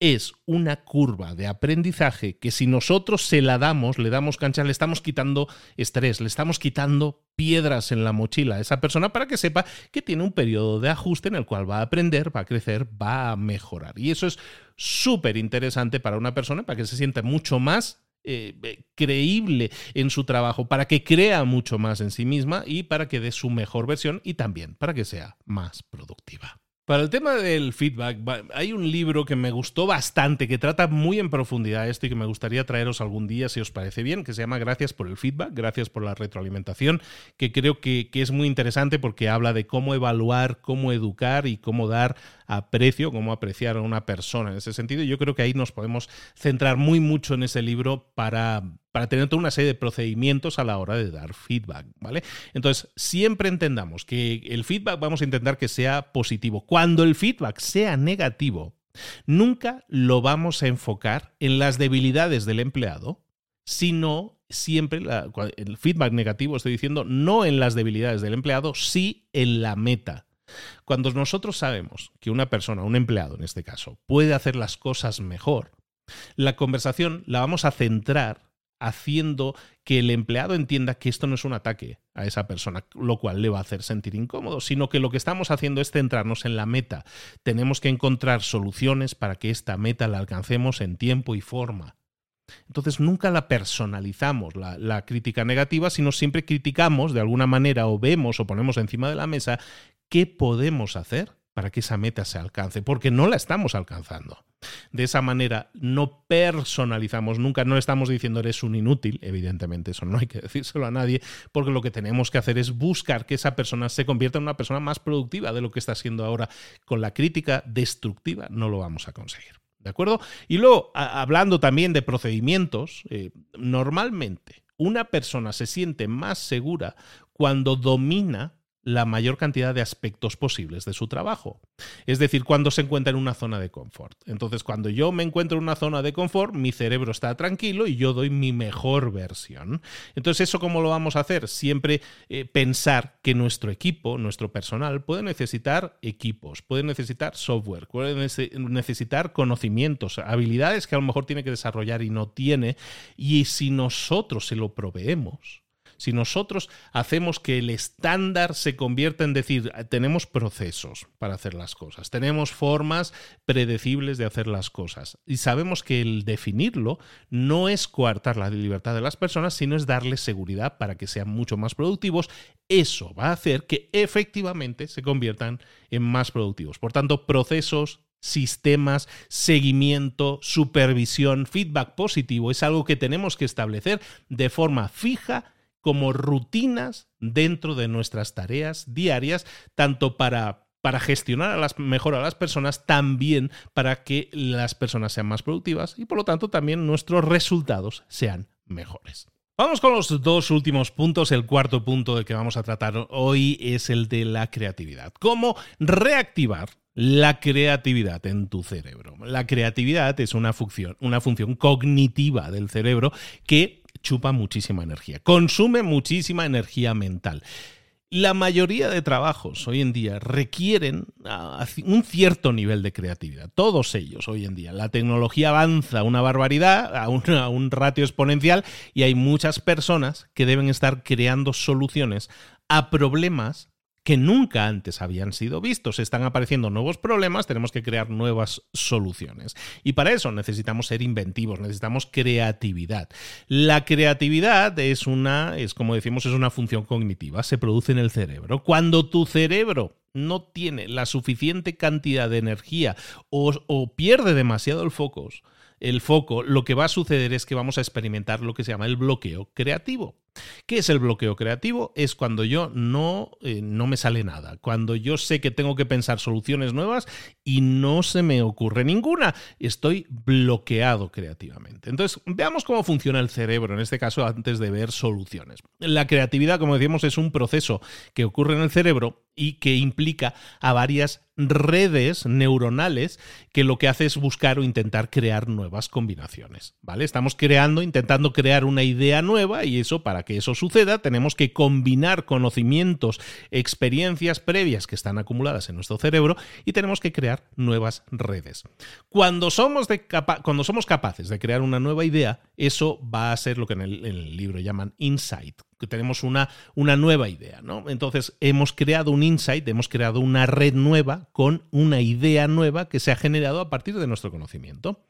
es una curva de aprendizaje que si nosotros se la damos, le damos cancha, le estamos quitando estrés, le estamos quitando piedras en la mochila a esa persona para que sepa que tiene un periodo de ajuste en el cual va a aprender, va a crecer, va a mejorar. Y eso es súper interesante para una persona, para que se sienta mucho más eh, eh, creíble en su trabajo, para que crea mucho más en sí misma y para que dé su mejor versión y también para que sea más productiva. Para el tema del feedback, hay un libro que me gustó bastante, que trata muy en profundidad esto y que me gustaría traeros algún día, si os parece bien, que se llama Gracias por el feedback, gracias por la retroalimentación, que creo que, que es muy interesante porque habla de cómo evaluar, cómo educar y cómo dar aprecio, cómo apreciar a una persona en ese sentido. Yo creo que ahí nos podemos centrar muy mucho en ese libro para, para tener toda una serie de procedimientos a la hora de dar feedback, ¿vale? Entonces, siempre entendamos que el feedback vamos a intentar que sea positivo. Cuando el feedback sea negativo, nunca lo vamos a enfocar en las debilidades del empleado, sino siempre el feedback negativo, estoy diciendo, no en las debilidades del empleado, sí en la meta. Cuando nosotros sabemos que una persona, un empleado en este caso, puede hacer las cosas mejor, la conversación la vamos a centrar haciendo que el empleado entienda que esto no es un ataque a esa persona, lo cual le va a hacer sentir incómodo, sino que lo que estamos haciendo es centrarnos en la meta. Tenemos que encontrar soluciones para que esta meta la alcancemos en tiempo y forma. Entonces nunca la personalizamos, la, crítica negativa, sino siempre criticamos de alguna manera o vemos o ponemos encima de la mesa qué podemos hacer para que esa meta se alcance, porque no la estamos alcanzando. De esa manera no personalizamos nunca, no estamos diciendo eres un inútil, evidentemente eso no hay que decírselo a nadie, porque lo que tenemos que hacer es buscar que esa persona se convierta en una persona más productiva de lo que está siendo ahora. Con la crítica destructiva no lo vamos a conseguir. ¿De acuerdo? Y luego, hablando también de procedimientos, eh, normalmente una persona se siente más segura cuando domina la mayor cantidad de aspectos posibles de su trabajo. Es decir, cuando se encuentra en una zona de confort. Entonces, cuando yo me encuentro en una zona de confort, mi cerebro está tranquilo y yo doy mi mejor versión. Entonces, ¿eso cómo lo vamos a hacer? Siempre eh, pensar que nuestro equipo, nuestro personal, puede necesitar equipos, puede necesitar software, puede necesitar conocimientos, habilidades que a lo mejor tiene que desarrollar y no tiene. Y si nosotros se lo proveemos, si nosotros hacemos que el estándar se convierta en decir, tenemos procesos para hacer las cosas, tenemos formas predecibles de hacer las cosas y sabemos que el definirlo no es coartar la libertad de las personas, sino es darles seguridad para que sean mucho más productivos, eso va a hacer que efectivamente se conviertan en más productivos. Por tanto, procesos, sistemas, seguimiento, supervisión, feedback positivo es algo que tenemos que establecer de forma fija como rutinas dentro de nuestras tareas diarias, tanto para, para gestionar a las, mejor a las personas, también para que las personas sean más productivas y por lo tanto también nuestros resultados sean mejores. Vamos con los dos últimos puntos. El cuarto punto del que vamos a tratar hoy es el de la creatividad. ¿Cómo reactivar la creatividad en tu cerebro? La creatividad es una función, una función cognitiva del cerebro que chupa muchísima energía, consume muchísima energía mental. La mayoría de trabajos hoy en día requieren ah, un cierto nivel de creatividad. Todos ellos hoy en día. La tecnología avanza una barbaridad, a un, a un ratio exponencial, y hay muchas personas que deben estar creando soluciones a problemas que nunca antes habían sido vistos. Están apareciendo nuevos problemas, tenemos que crear nuevas soluciones. Y para eso necesitamos ser inventivos, necesitamos creatividad. La creatividad es una, es como decimos, es una función cognitiva, se produce en el cerebro. Cuando tu cerebro no tiene la suficiente cantidad de energía o, pierde demasiado el foco, el foco, lo que va a suceder es que vamos a experimentar lo que se llama el bloqueo creativo. ¿Qué es el bloqueo creativo? Es cuando yo no, eh, no me sale nada, cuando yo sé que tengo que pensar soluciones nuevas y no se me ocurre ninguna. Estoy bloqueado creativamente. Entonces, veamos cómo funciona el cerebro en este caso antes de ver soluciones. La creatividad, como decíamos, es un proceso que ocurre en el cerebro y que implica a varias redes neuronales que lo que hace es buscar o intentar crear nuevas combinaciones, ¿vale? Estamos creando, intentando crear una idea nueva y eso para que eso suceda tenemos que combinar conocimientos, experiencias previas que están acumuladas en nuestro cerebro y tenemos que crear nuevas redes. Cuando somos, cuando somos capaces de crear una nueva idea, eso va a ser lo que en el, en el libro llaman insight, que tenemos una, una nueva idea, ¿no? Entonces hemos creado un insight, hemos creado una red nueva con una idea nueva que se ha generado a partir de nuestro conocimiento.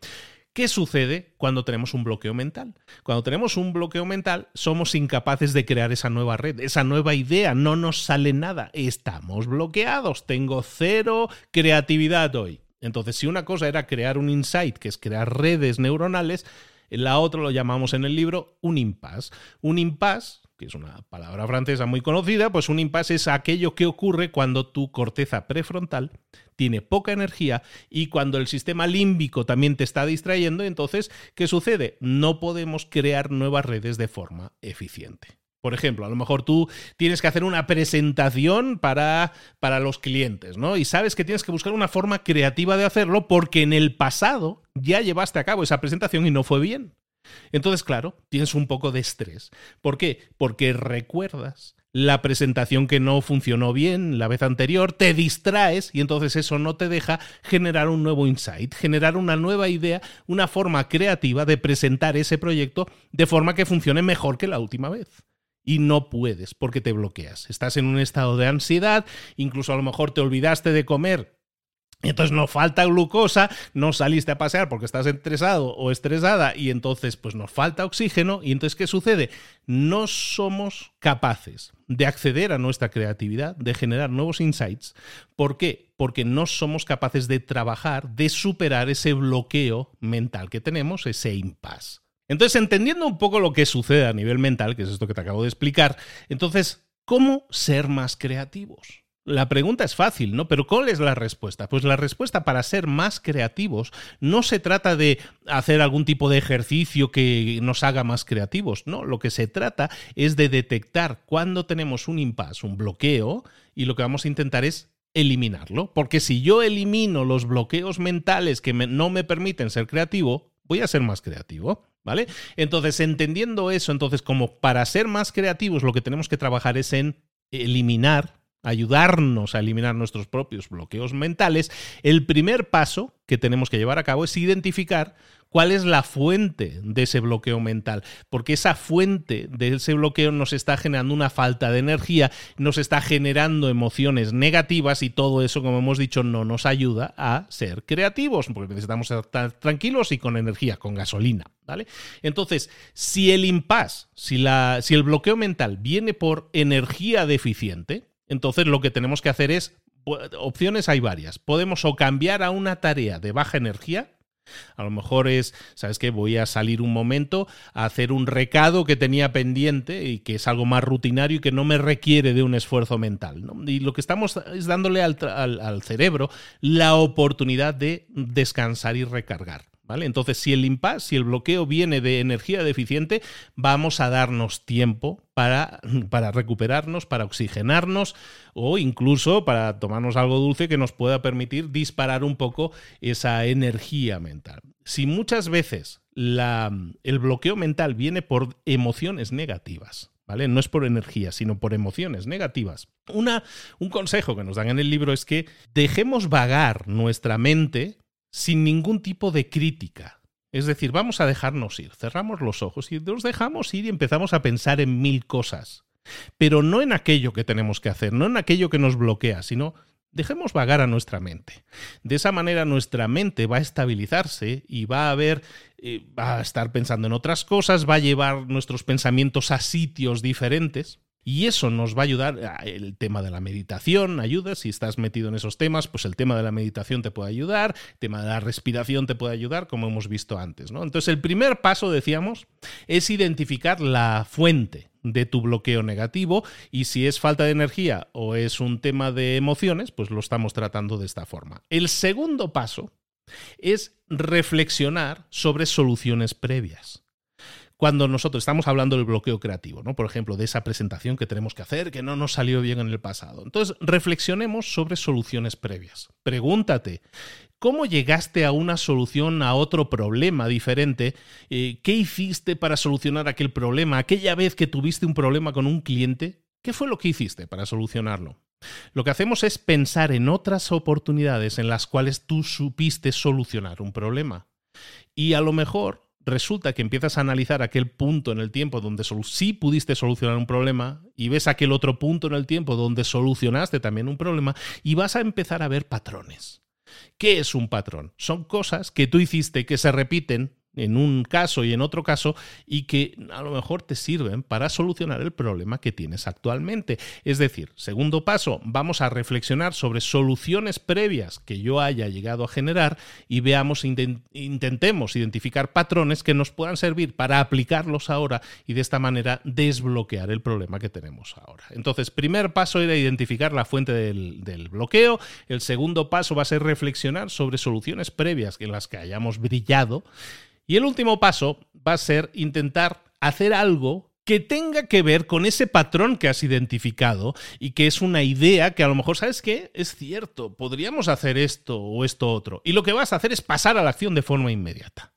¿Qué sucede cuando tenemos un bloqueo mental? Cuando tenemos un bloqueo mental, somos incapaces de crear esa nueva red, esa nueva idea, no nos sale nada, estamos bloqueados, tengo cero creatividad hoy. Entonces, si una cosa era crear un insight, que es crear redes neuronales, la otra lo llamamos en el libro un impasse. Un impasse que es una palabra francesa muy conocida, pues un impasse es aquello que ocurre cuando tu corteza prefrontal tiene poca energía y cuando el sistema límbico también te está distrayendo, entonces, ¿qué sucede? No podemos crear nuevas redes de forma eficiente. Por ejemplo, a lo mejor tú tienes que hacer una presentación para, para, los clientes, ¿no? Y sabes que tienes que buscar una forma creativa de hacerlo porque en el pasado ya llevaste a cabo esa presentación y no fue bien. Entonces, claro, tienes un poco de estrés. ¿Por qué? Porque recuerdas la presentación que no funcionó bien la vez anterior, te distraes y entonces eso no te deja generar un nuevo insight, generar una nueva idea, una forma creativa de presentar ese proyecto de forma que funcione mejor que la última vez. Y no puedes porque te bloqueas. Estás en un estado de ansiedad, incluso a lo mejor te olvidaste de comer entonces nos falta glucosa, no saliste a pasear porque estás estresado o estresada y entonces pues nos falta oxígeno y entonces ¿qué sucede? No somos capaces de acceder a nuestra creatividad, de generar nuevos insights. ¿Por qué? Porque no somos capaces de trabajar, de superar ese bloqueo mental que tenemos, ese impasse. Entonces, entendiendo un poco lo que sucede a nivel mental, que es esto que te acabo de explicar, entonces, ¿cómo ser más creativos? La pregunta es fácil, ¿no? Pero ¿cuál es la respuesta? Pues la respuesta para ser más creativos no se trata de hacer algún tipo de ejercicio que nos haga más creativos, no, lo que se trata es de detectar cuando tenemos un impasse, un bloqueo, y lo que vamos a intentar es eliminarlo. Porque si yo elimino los bloqueos mentales que no me permiten ser creativo, voy a ser más creativo. ¿Vale? Entonces, entendiendo eso, entonces, como para ser más creativos, lo que tenemos que trabajar es en eliminar, ayudarnos a eliminar nuestros propios bloqueos mentales, el primer paso que tenemos que llevar a cabo es identificar cuál es la fuente de ese bloqueo mental, porque esa fuente de ese bloqueo nos está generando una falta de energía, nos está generando emociones negativas y todo eso, como hemos dicho, no nos ayuda a ser creativos, porque necesitamos estar tranquilos y con energía, con gasolina. ¿Vale? Entonces, si el impasse, si, la, si el bloqueo mental viene por energía deficiente, entonces lo que tenemos que hacer es, opciones hay varias. Podemos o cambiar a una tarea de baja energía, a lo mejor es, ¿sabes qué? Voy a salir un momento a hacer un recado que tenía pendiente y que es algo más rutinario y que no me requiere de un esfuerzo mental. Y lo que estamos es dándole al, al cerebro la oportunidad de descansar y recargar. Entonces, si el impasse, si el bloqueo viene de energía deficiente, vamos a darnos tiempo para, recuperarnos, para oxigenarnos o incluso para tomarnos algo dulce que nos pueda permitir disparar un poco esa energía mental. Si muchas veces el bloqueo mental viene por emociones negativas, ¿Vale? No es por energía, sino por emociones negativas. Un consejo que nos dan en el libro es que dejemos vagar nuestra mente sin ningún tipo de crítica. Es decir, vamos a dejarnos ir, cerramos los ojos y nos dejamos ir y empezamos a pensar en mil cosas. Pero no en aquello que tenemos que hacer, no en aquello que nos bloquea, sino dejemos vagar a nuestra mente. De esa manera nuestra mente va a estabilizarse y va a ver, eh, va a estar pensando en otras cosas, va a llevar nuestros pensamientos a sitios diferentes. Y eso nos va a ayudar, el tema de la meditación ayuda, si estás metido en esos temas, pues el tema de la meditación te puede ayudar, el tema de la respiración te puede ayudar, como hemos visto antes. ¿no? Entonces el primer paso, decíamos, es identificar la fuente de tu bloqueo negativo y si es falta de energía o es un tema de emociones, pues lo estamos tratando de esta forma. El segundo paso es reflexionar sobre soluciones previas cuando nosotros estamos hablando del bloqueo creativo, ¿no? Por ejemplo, de esa presentación que tenemos que hacer que no nos salió bien en el pasado. Entonces, reflexionemos sobre soluciones previas. Pregúntate, ¿cómo llegaste a una solución a otro problema diferente? Eh, ¿Qué hiciste para solucionar aquel problema? Aquella vez que tuviste un problema con un cliente, ¿qué fue lo que hiciste para solucionarlo? Lo que hacemos es pensar en otras oportunidades en las cuales tú supiste solucionar un problema. Y a lo mejor resulta que empiezas a analizar aquel punto en el tiempo donde sí pudiste solucionar un problema y ves aquel otro punto en el tiempo donde solucionaste también un problema y vas a empezar a ver patrones. ¿Qué es un patrón? Son cosas que tú hiciste que se repiten en un caso y en otro caso y que a lo mejor te sirven para solucionar el problema que tienes actualmente. Es decir, segundo paso, vamos a reflexionar sobre soluciones previas que yo haya llegado a generar y veamos, intentemos identificar patrones que nos puedan servir para aplicarlos ahora y de esta manera desbloquear el problema que tenemos ahora. Entonces, primer paso era identificar la fuente del, del bloqueo. El segundo paso va a ser reflexionar sobre soluciones previas en las que hayamos brillado. Y el último paso va a ser intentar hacer algo que tenga que ver con ese patrón que has identificado y que es una idea que a lo mejor, ¿sabes qué? Es cierto, podríamos hacer esto o esto otro. Y lo que vas a hacer es pasar a la acción de forma inmediata.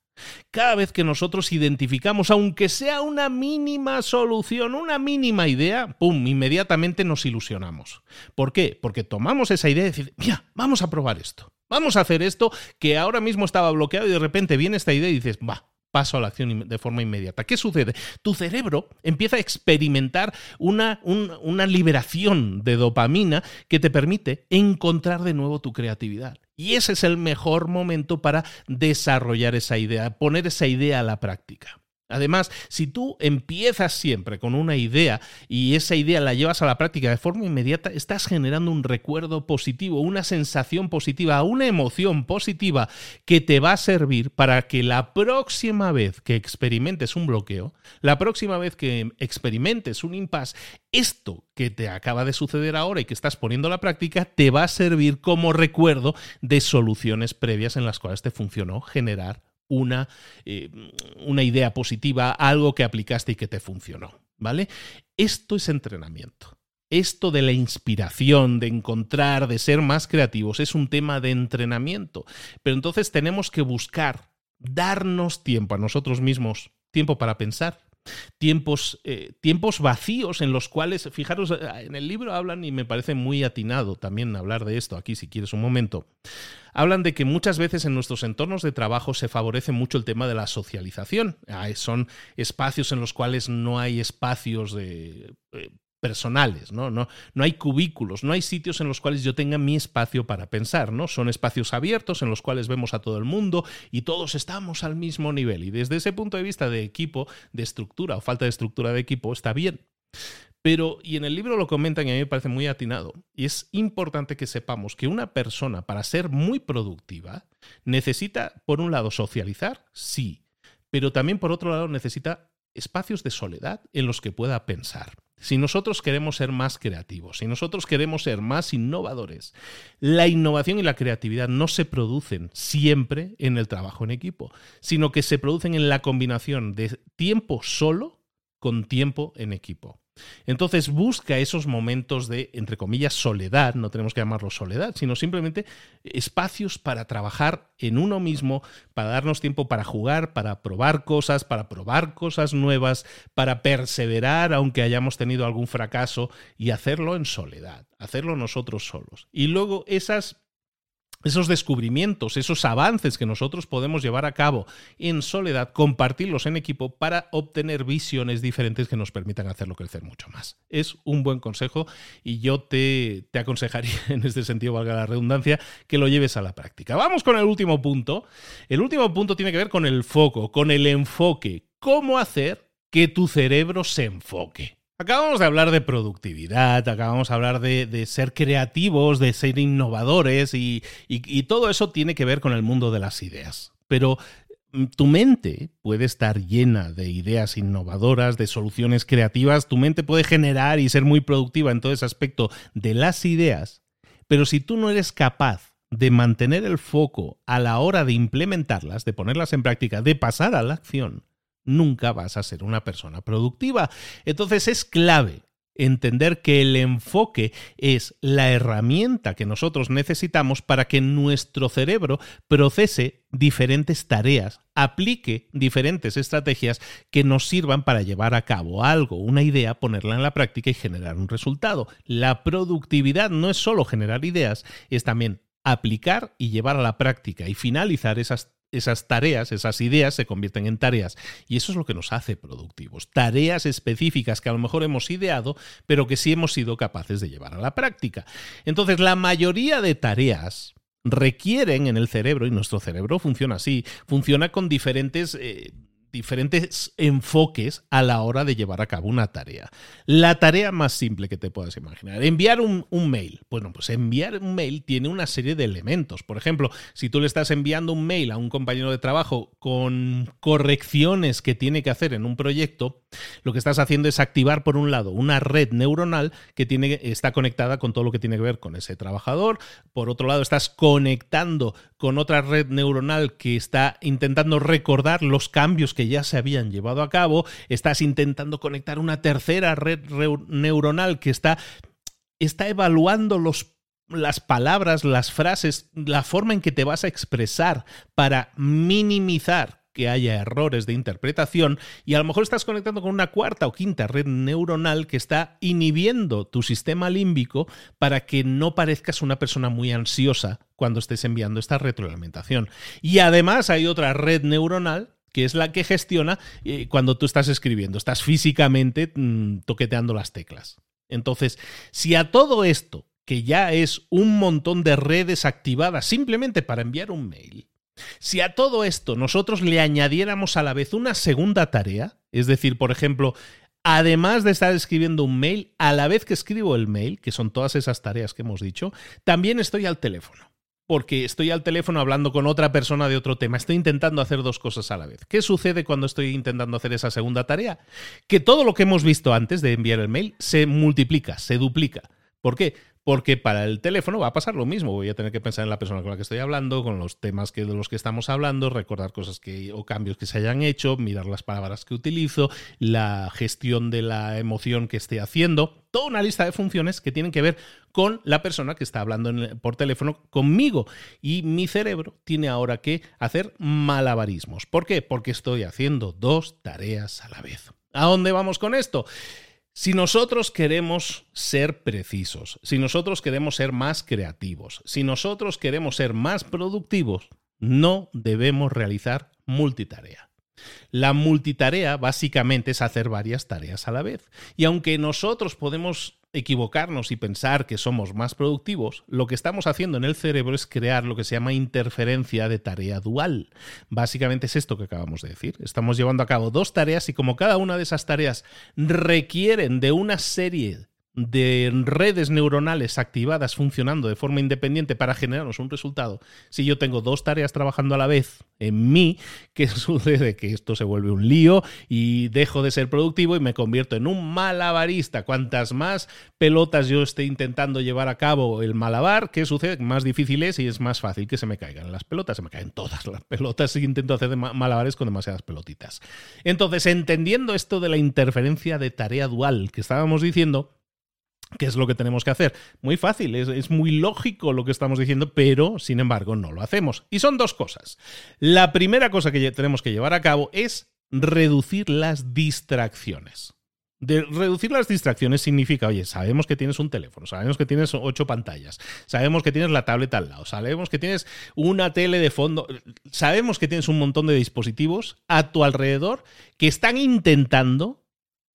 Cada vez que nosotros identificamos, aunque sea una mínima solución, una mínima idea, ¡pum!, inmediatamente nos ilusionamos. ¿Por qué? Porque tomamos esa idea y decimos, mira, vamos a probar esto. Vamos a hacer esto que ahora mismo estaba bloqueado y de repente viene esta idea y dices, va, paso a la acción de forma inmediata. ¿Qué sucede? Tu cerebro empieza a experimentar una, una, liberación de dopamina que te permite encontrar de nuevo tu creatividad. Y ese es el mejor momento para desarrollar esa idea, poner esa idea a la práctica. Además, si tú empiezas siempre con una idea y esa idea la llevas a la práctica de forma inmediata, estás generando un recuerdo positivo, una sensación positiva, una emoción positiva que te va a servir para que la próxima vez que experimentes un bloqueo, la próxima vez que experimentes un impasse, esto que te acaba de suceder ahora y que estás poniendo a la práctica te va a servir como recuerdo de soluciones previas en las cuales te funcionó generar una, eh, una idea positiva, algo que aplicaste y que te funcionó. ¿Vale? Esto es entrenamiento. esto de la inspiración, de encontrar, de ser más creativos, es un tema de entrenamiento. Pero entonces tenemos que buscar darnos tiempo a nosotros mismos, tiempo para pensar, tiempos, eh, tiempos vacíos en los cuales, fijaros, eh, en el libro hablan, y me parece muy atinado también hablar de esto aquí, si quieres un momento, hablan de que muchas veces en nuestros entornos de trabajo se favorece mucho el tema de la socialización. son espacios en los cuales no hay espacios de... Eh, personales, ¿no? ¿no? No hay cubículos, no hay sitios en los cuales yo tenga mi espacio para pensar, ¿no? Son espacios abiertos en los cuales vemos a todo el mundo y todos estamos al mismo nivel. Y desde ese punto de vista de equipo, de estructura o falta de estructura de equipo, está bien. Pero, y en el libro lo comentan y a mí me parece muy atinado, y es importante que sepamos que una persona para ser muy productiva necesita, por un lado, socializar, sí, pero también por otro lado necesita espacios de soledad en los que pueda pensar. Si nosotros queremos ser más creativos, si nosotros queremos ser más innovadores, la innovación y la creatividad no se producen siempre en el trabajo en equipo, sino que se producen en la combinación de tiempo solo con tiempo en equipo. Entonces busca esos momentos de, entre comillas, soledad, no tenemos que llamarlo soledad, sino simplemente espacios para trabajar en uno mismo, para darnos tiempo para jugar, para probar cosas, para probar cosas nuevas, para perseverar aunque hayamos tenido algún fracaso y hacerlo en soledad, hacerlo nosotros solos. Y luego esas esos descubrimientos, esos avances que nosotros podemos llevar a cabo en soledad, compartirlos en equipo para obtener visiones diferentes que nos permitan hacerlo crecer mucho más. Es un buen consejo y yo te, te aconsejaría, (laughs) en este sentido, valga la redundancia, que lo lleves a la práctica. Vamos con el último punto. El último punto tiene que ver con el foco, con el enfoque. ¿Cómo hacer que tu cerebro se enfoque? Acabamos de hablar de productividad, acabamos de hablar de, ser creativos, de ser innovadores y, todo eso tiene que ver con el mundo de las ideas. Pero mm, tu mente puede estar llena de ideas innovadoras, de soluciones creativas, tu mente puede generar y ser muy productiva en todo ese aspecto de las ideas, pero si tú no eres capaz de mantener el foco a la hora de implementarlas, de ponerlas en práctica, de pasar a la acción, nunca vas a ser una persona productiva. Entonces es clave entender que el enfoque es la herramienta que nosotros necesitamos para que nuestro cerebro procese diferentes tareas, aplique diferentes estrategias que nos sirvan para llevar a cabo algo, una idea, ponerla en la práctica y generar un resultado. La productividad no es solo generar ideas, es también aplicar y llevar a la práctica y finalizar esas esas tareas, esas ideas se convierten en tareas. Y eso es lo que nos hace productivos. Tareas específicas que a lo mejor hemos ideado, pero que sí hemos sido capaces de llevar a la práctica. Entonces, la mayoría de tareas requieren en el cerebro, y nuestro cerebro funciona así, funciona con diferentes... Eh, diferentes enfoques a la hora de llevar a cabo una tarea. La tarea más simple que te puedas imaginar, enviar un, mail. Bueno, pues enviar un mail tiene una serie de elementos. Por ejemplo, si tú le estás enviando un mail a un compañero de trabajo con correcciones que tiene que hacer en un proyecto, lo que estás haciendo es activar, por un lado, una red neuronal que tiene, está conectada con todo lo que tiene que ver con ese trabajador. Por otro lado, estás conectando con otra red neuronal que está intentando recordar los cambios que ya se habían llevado a cabo, estás intentando conectar una tercera red neuronal que está, está evaluando los las palabras, las frases, la forma en que te vas a expresar para minimizar que haya errores de interpretación y a lo mejor estás conectando con una cuarta o quinta red neuronal que está inhibiendo tu sistema límbico para que no parezcas una persona muy ansiosa cuando estés enviando esta retroalimentación. Y además hay otra red neuronal que es la que gestiona eh, cuando tú estás escribiendo, estás físicamente mm, toqueteando las teclas. Entonces, si a todo esto, que ya es un montón de redes activadas simplemente para enviar un mail, si a todo esto nosotros le añadiéramos a la vez una segunda tarea, es decir, por ejemplo, además de estar escribiendo un mail, a la vez que escribo el mail, que son todas esas tareas que hemos dicho, también estoy al teléfono porque estoy al teléfono hablando con otra persona de otro tema. Estoy intentando hacer dos cosas a la vez. ¿Qué sucede cuando estoy intentando hacer esa segunda tarea? Que todo lo que hemos visto antes de enviar el mail se multiplica, se duplica. ¿Por qué? Porque para el teléfono va a pasar lo mismo. Voy a tener que pensar en la persona con la que estoy hablando, con los temas que, de los que estamos hablando, recordar cosas que, o cambios que se hayan hecho, mirar las palabras que utilizo, la gestión de la emoción que esté haciendo. Toda una lista de funciones que tienen que ver con la persona que está hablando por teléfono conmigo. Y mi cerebro tiene ahora que hacer malabarismos. ¿Por qué? Porque estoy haciendo dos tareas a la vez. ¿A dónde vamos con esto? Si nosotros queremos ser precisos, si nosotros queremos ser más creativos, si nosotros queremos ser más productivos, no debemos realizar multitarea. La multitarea básicamente es hacer varias tareas a la vez. Y aunque nosotros podemos equivocarnos y pensar que somos más productivos, lo que estamos haciendo en el cerebro es crear lo que se llama interferencia de tarea dual. Básicamente es esto que acabamos de decir. Estamos llevando a cabo dos tareas y como cada una de esas tareas requieren de una serie de redes neuronales activadas funcionando de forma independiente para generarnos un resultado, si yo tengo dos tareas trabajando a la vez en mí, (laughs) ¿qué sucede? Que esto se vuelve un lío y dejo de ser productivo y me convierto en un malabarista. Cuantas más pelotas yo esté intentando llevar a cabo el malabar, ¿qué sucede? Más difícil es y es más fácil que se me caigan las pelotas, se me caen todas las pelotas si intento hacer malabares con demasiadas pelotitas. Entonces, entendiendo esto de la interferencia de tarea dual que estábamos diciendo, ¿Qué es lo que tenemos que hacer? Muy fácil, es, muy lógico lo que estamos diciendo, pero sin embargo no lo hacemos. Y son dos cosas. La primera cosa que tenemos que llevar a cabo es reducir las distracciones. De reducir las distracciones significa, oye, sabemos que tienes un teléfono, sabemos que tienes ocho pantallas, sabemos que tienes la tableta al lado, sabemos que tienes una tele de fondo, sabemos que tienes un montón de dispositivos a tu alrededor que están intentando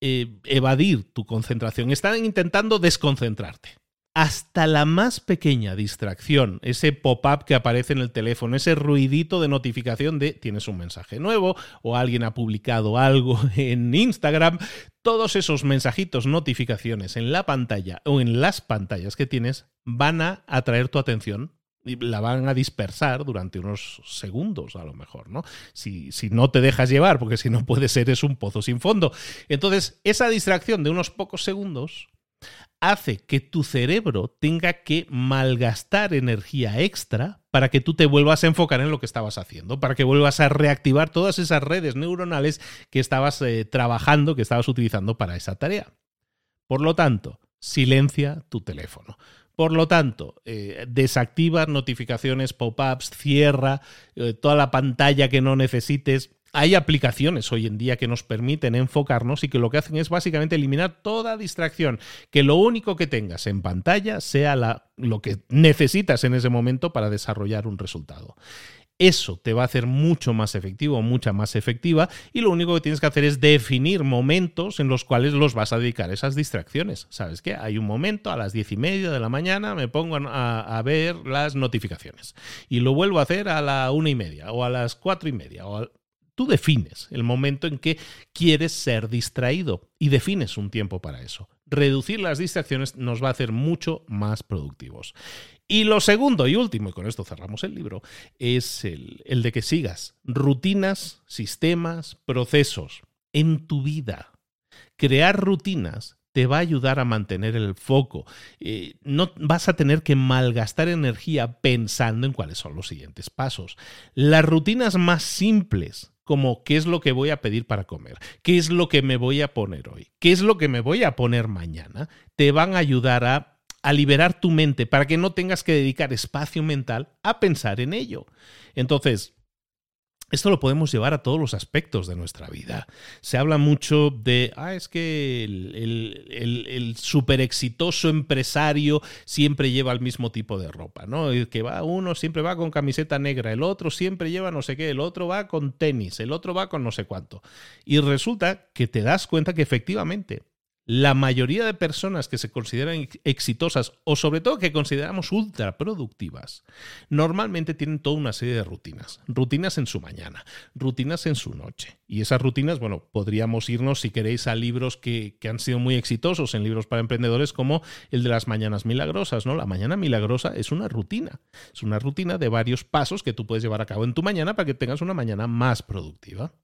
eh, evadir tu concentración, están intentando desconcentrarte. Hasta la más pequeña distracción, ese pop-up que aparece en el teléfono, ese ruidito de notificación de tienes un mensaje nuevo o alguien ha publicado algo (laughs) en Instagram, todos esos mensajitos, notificaciones en la pantalla o en las pantallas que tienes van a atraer tu atención la van a dispersar durante unos segundos a lo mejor, ¿no? Si, si, no te dejas llevar, porque si no puede ser es un pozo sin fondo. Entonces, esa distracción de unos pocos segundos hace que tu cerebro tenga que malgastar energía extra para que tú te vuelvas a enfocar en lo que estabas haciendo, para que vuelvas a reactivar todas esas redes neuronales que estabas eh, trabajando, que estabas utilizando para esa tarea. Por lo tanto, silencia tu teléfono. Por lo tanto, eh, desactiva notificaciones, pop-ups, cierra eh, toda la pantalla que no necesites. Hay aplicaciones hoy en día que nos permiten enfocarnos y que lo que hacen es básicamente eliminar toda distracción, que lo único que tengas en pantalla sea lo que necesitas en ese momento para desarrollar un resultado. Eso te va a hacer mucho más efectivo, mucha más efectiva, y lo único que tienes que hacer es definir momentos en los cuales los vas a dedicar esas distracciones. ¿Sabes qué? Hay un momento a las diez y media de la mañana, me pongo a, ver las notificaciones y lo vuelvo a hacer a la una y media o a las cuatro y media. O Tú defines el momento en que quieres ser distraído y defines un tiempo para eso. Reducir las distracciones nos va a hacer mucho más productivos. Y lo segundo y último, y con esto cerramos el libro, es el, de que sigas rutinas, sistemas, procesos en tu vida. Crear rutinas te va a ayudar a mantener el foco. Eh, no vas a tener que malgastar energía pensando en cuáles son los siguientes pasos. Las rutinas más simples, como qué es lo que voy a pedir para comer, qué es lo que me voy a poner hoy, qué es lo que me voy a poner mañana, te van a ayudar a a liberar tu mente para que no tengas que dedicar espacio mental a pensar en ello. Entonces, esto lo podemos llevar a todos los aspectos de nuestra vida. Se habla mucho de, ah, es que el, el, súper exitoso empresario siempre lleva el mismo tipo de ropa, ¿no? El que va, uno siempre va con camiseta negra, el otro siempre lleva no sé qué, el otro va con tenis, el otro va con no sé cuánto. Y resulta que te das cuenta que efectivamente la mayoría de personas que se consideran exitosas o sobre todo que consideramos ultra productivas, normalmente tienen toda una serie de rutinas. Rutinas en su mañana, rutinas en su noche. Y esas rutinas, bueno, podríamos irnos, si queréis, a libros que, que han sido muy exitosos, en libros para emprendedores como el de las mañanas milagrosas, ¿no? La mañana milagrosa es una rutina. Es una rutina de varios pasos que tú puedes llevar a cabo en tu mañana para que tengas una mañana más productiva.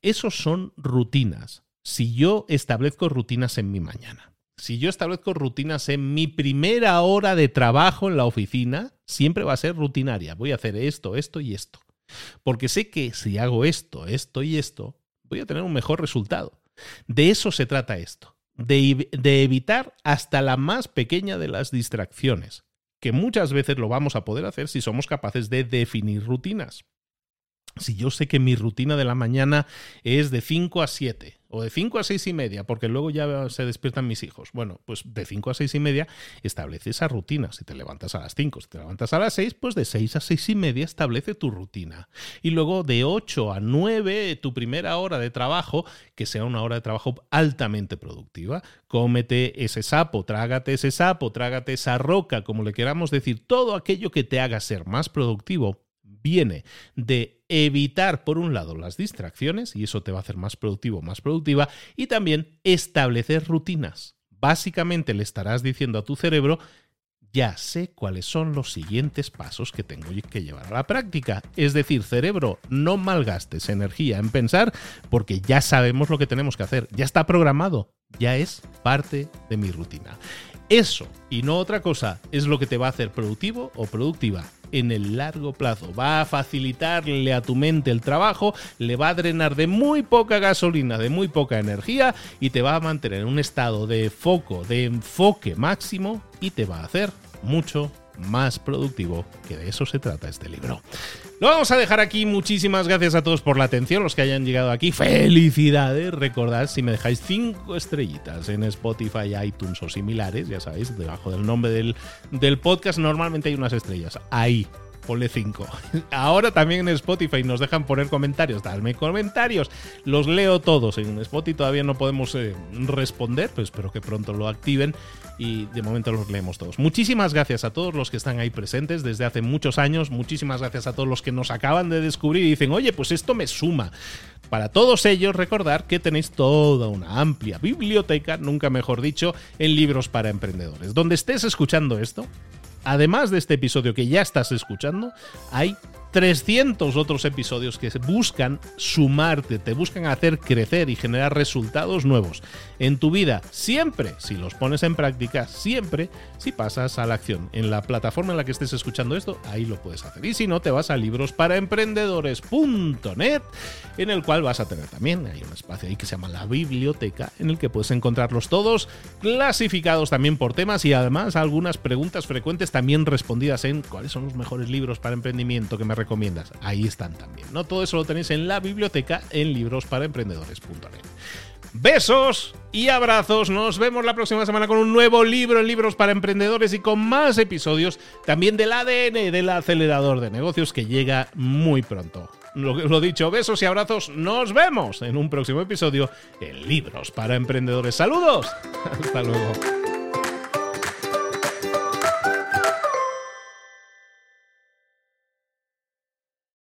Esos son rutinas si yo establezco rutinas en mi mañana, Si yo establezco rutinas en mi primera hora de trabajo en la oficina, siempre va a ser rutinaria. Voy a hacer esto, esto y esto. Porque sé que si hago esto, esto y esto, voy a tener un mejor resultado. De eso se trata esto. De, de evitar hasta la más pequeña de las distracciones, que muchas veces lo vamos a poder hacer si somos capaces de definir rutinas. Si yo sé que mi rutina de la mañana es de 5 a 7 o de 5 a 6 y media, porque luego ya se despiertan mis hijos. Bueno, pues de 5 a 6 y media establece esa rutina. Si te levantas a las 5, si te levantas a las 6, pues de 6 a 6 y media establece tu rutina. Y luego de 8 a 9, tu primera hora de trabajo, que sea una hora de trabajo altamente productiva. Cómete ese sapo, trágate ese sapo, trágate esa roca, como le queramos decir, todo aquello que te haga ser más productivo viene de evitar, por un lado, las distracciones, y eso te va a hacer más productivo, más productiva, y también establecer rutinas. Básicamente le estarás diciendo a tu cerebro, ya sé cuáles son los siguientes pasos que tengo que llevar a la práctica. Es decir, cerebro, no malgastes energía en pensar porque ya sabemos lo que tenemos que hacer, ya está programado, ya es parte de mi rutina. Eso, y no otra cosa, es lo que te va a hacer productivo o productiva en el largo plazo. Va a facilitarle a tu mente el trabajo, le va a drenar de muy poca gasolina, de muy poca energía y te va a mantener en un estado de foco, de enfoque máximo y te va a hacer mucho más productivo, que de eso se trata este libro. Lo vamos a dejar aquí. Muchísimas gracias a todos por la atención, los que hayan llegado aquí. Felicidades. Recordad, si me dejáis cinco estrellitas en Spotify, iTunes o similares, ya sabéis, debajo del nombre del, del podcast normalmente hay unas estrellas. Ahí, ponle 5. (laughs) Ahora también en Spotify nos dejan poner comentarios. Dadme comentarios. Los leo todos. En Spotify todavía no podemos eh, responder, pero espero que pronto lo activen y de momento los leemos todos. Muchísimas gracias a todos los que están ahí presentes desde hace muchos años. Muchísimas gracias a todos los que nos acaban de descubrir y dicen, oye, pues esto me suma. Para todos ellos, recordar que tenéis toda una amplia biblioteca, nunca mejor dicho, en libros para emprendedores. Donde estés escuchando esto, además de este episodio que ya estás escuchando, hay 300 otros episodios que buscan sumarte, te buscan hacer crecer y generar resultados nuevos en tu vida, siempre si los pones en práctica, siempre si pasas a la acción. En la plataforma en la que estés escuchando esto, ahí lo puedes hacer. Y si no, te vas a librosparaemprendedores.net, en el cual vas a tener también, hay un espacio ahí que se llama la biblioteca, en el que puedes encontrarlos todos clasificados también por temas y además algunas preguntas frecuentes también respondidas en cuáles son los mejores libros para emprendimiento que me recomiendas. Ahí están también. ¿no? Todo eso lo tenéis en la biblioteca en librosparaemprendedores.net. Besos y abrazos. Nos vemos la próxima semana con un nuevo libro en libros para emprendedores y con más episodios también del ADN del acelerador de negocios que llega muy pronto. Lo, lo dicho, besos y abrazos. Nos vemos en un próximo episodio en Libros para Emprendedores. Saludos. (laughs) Hasta luego.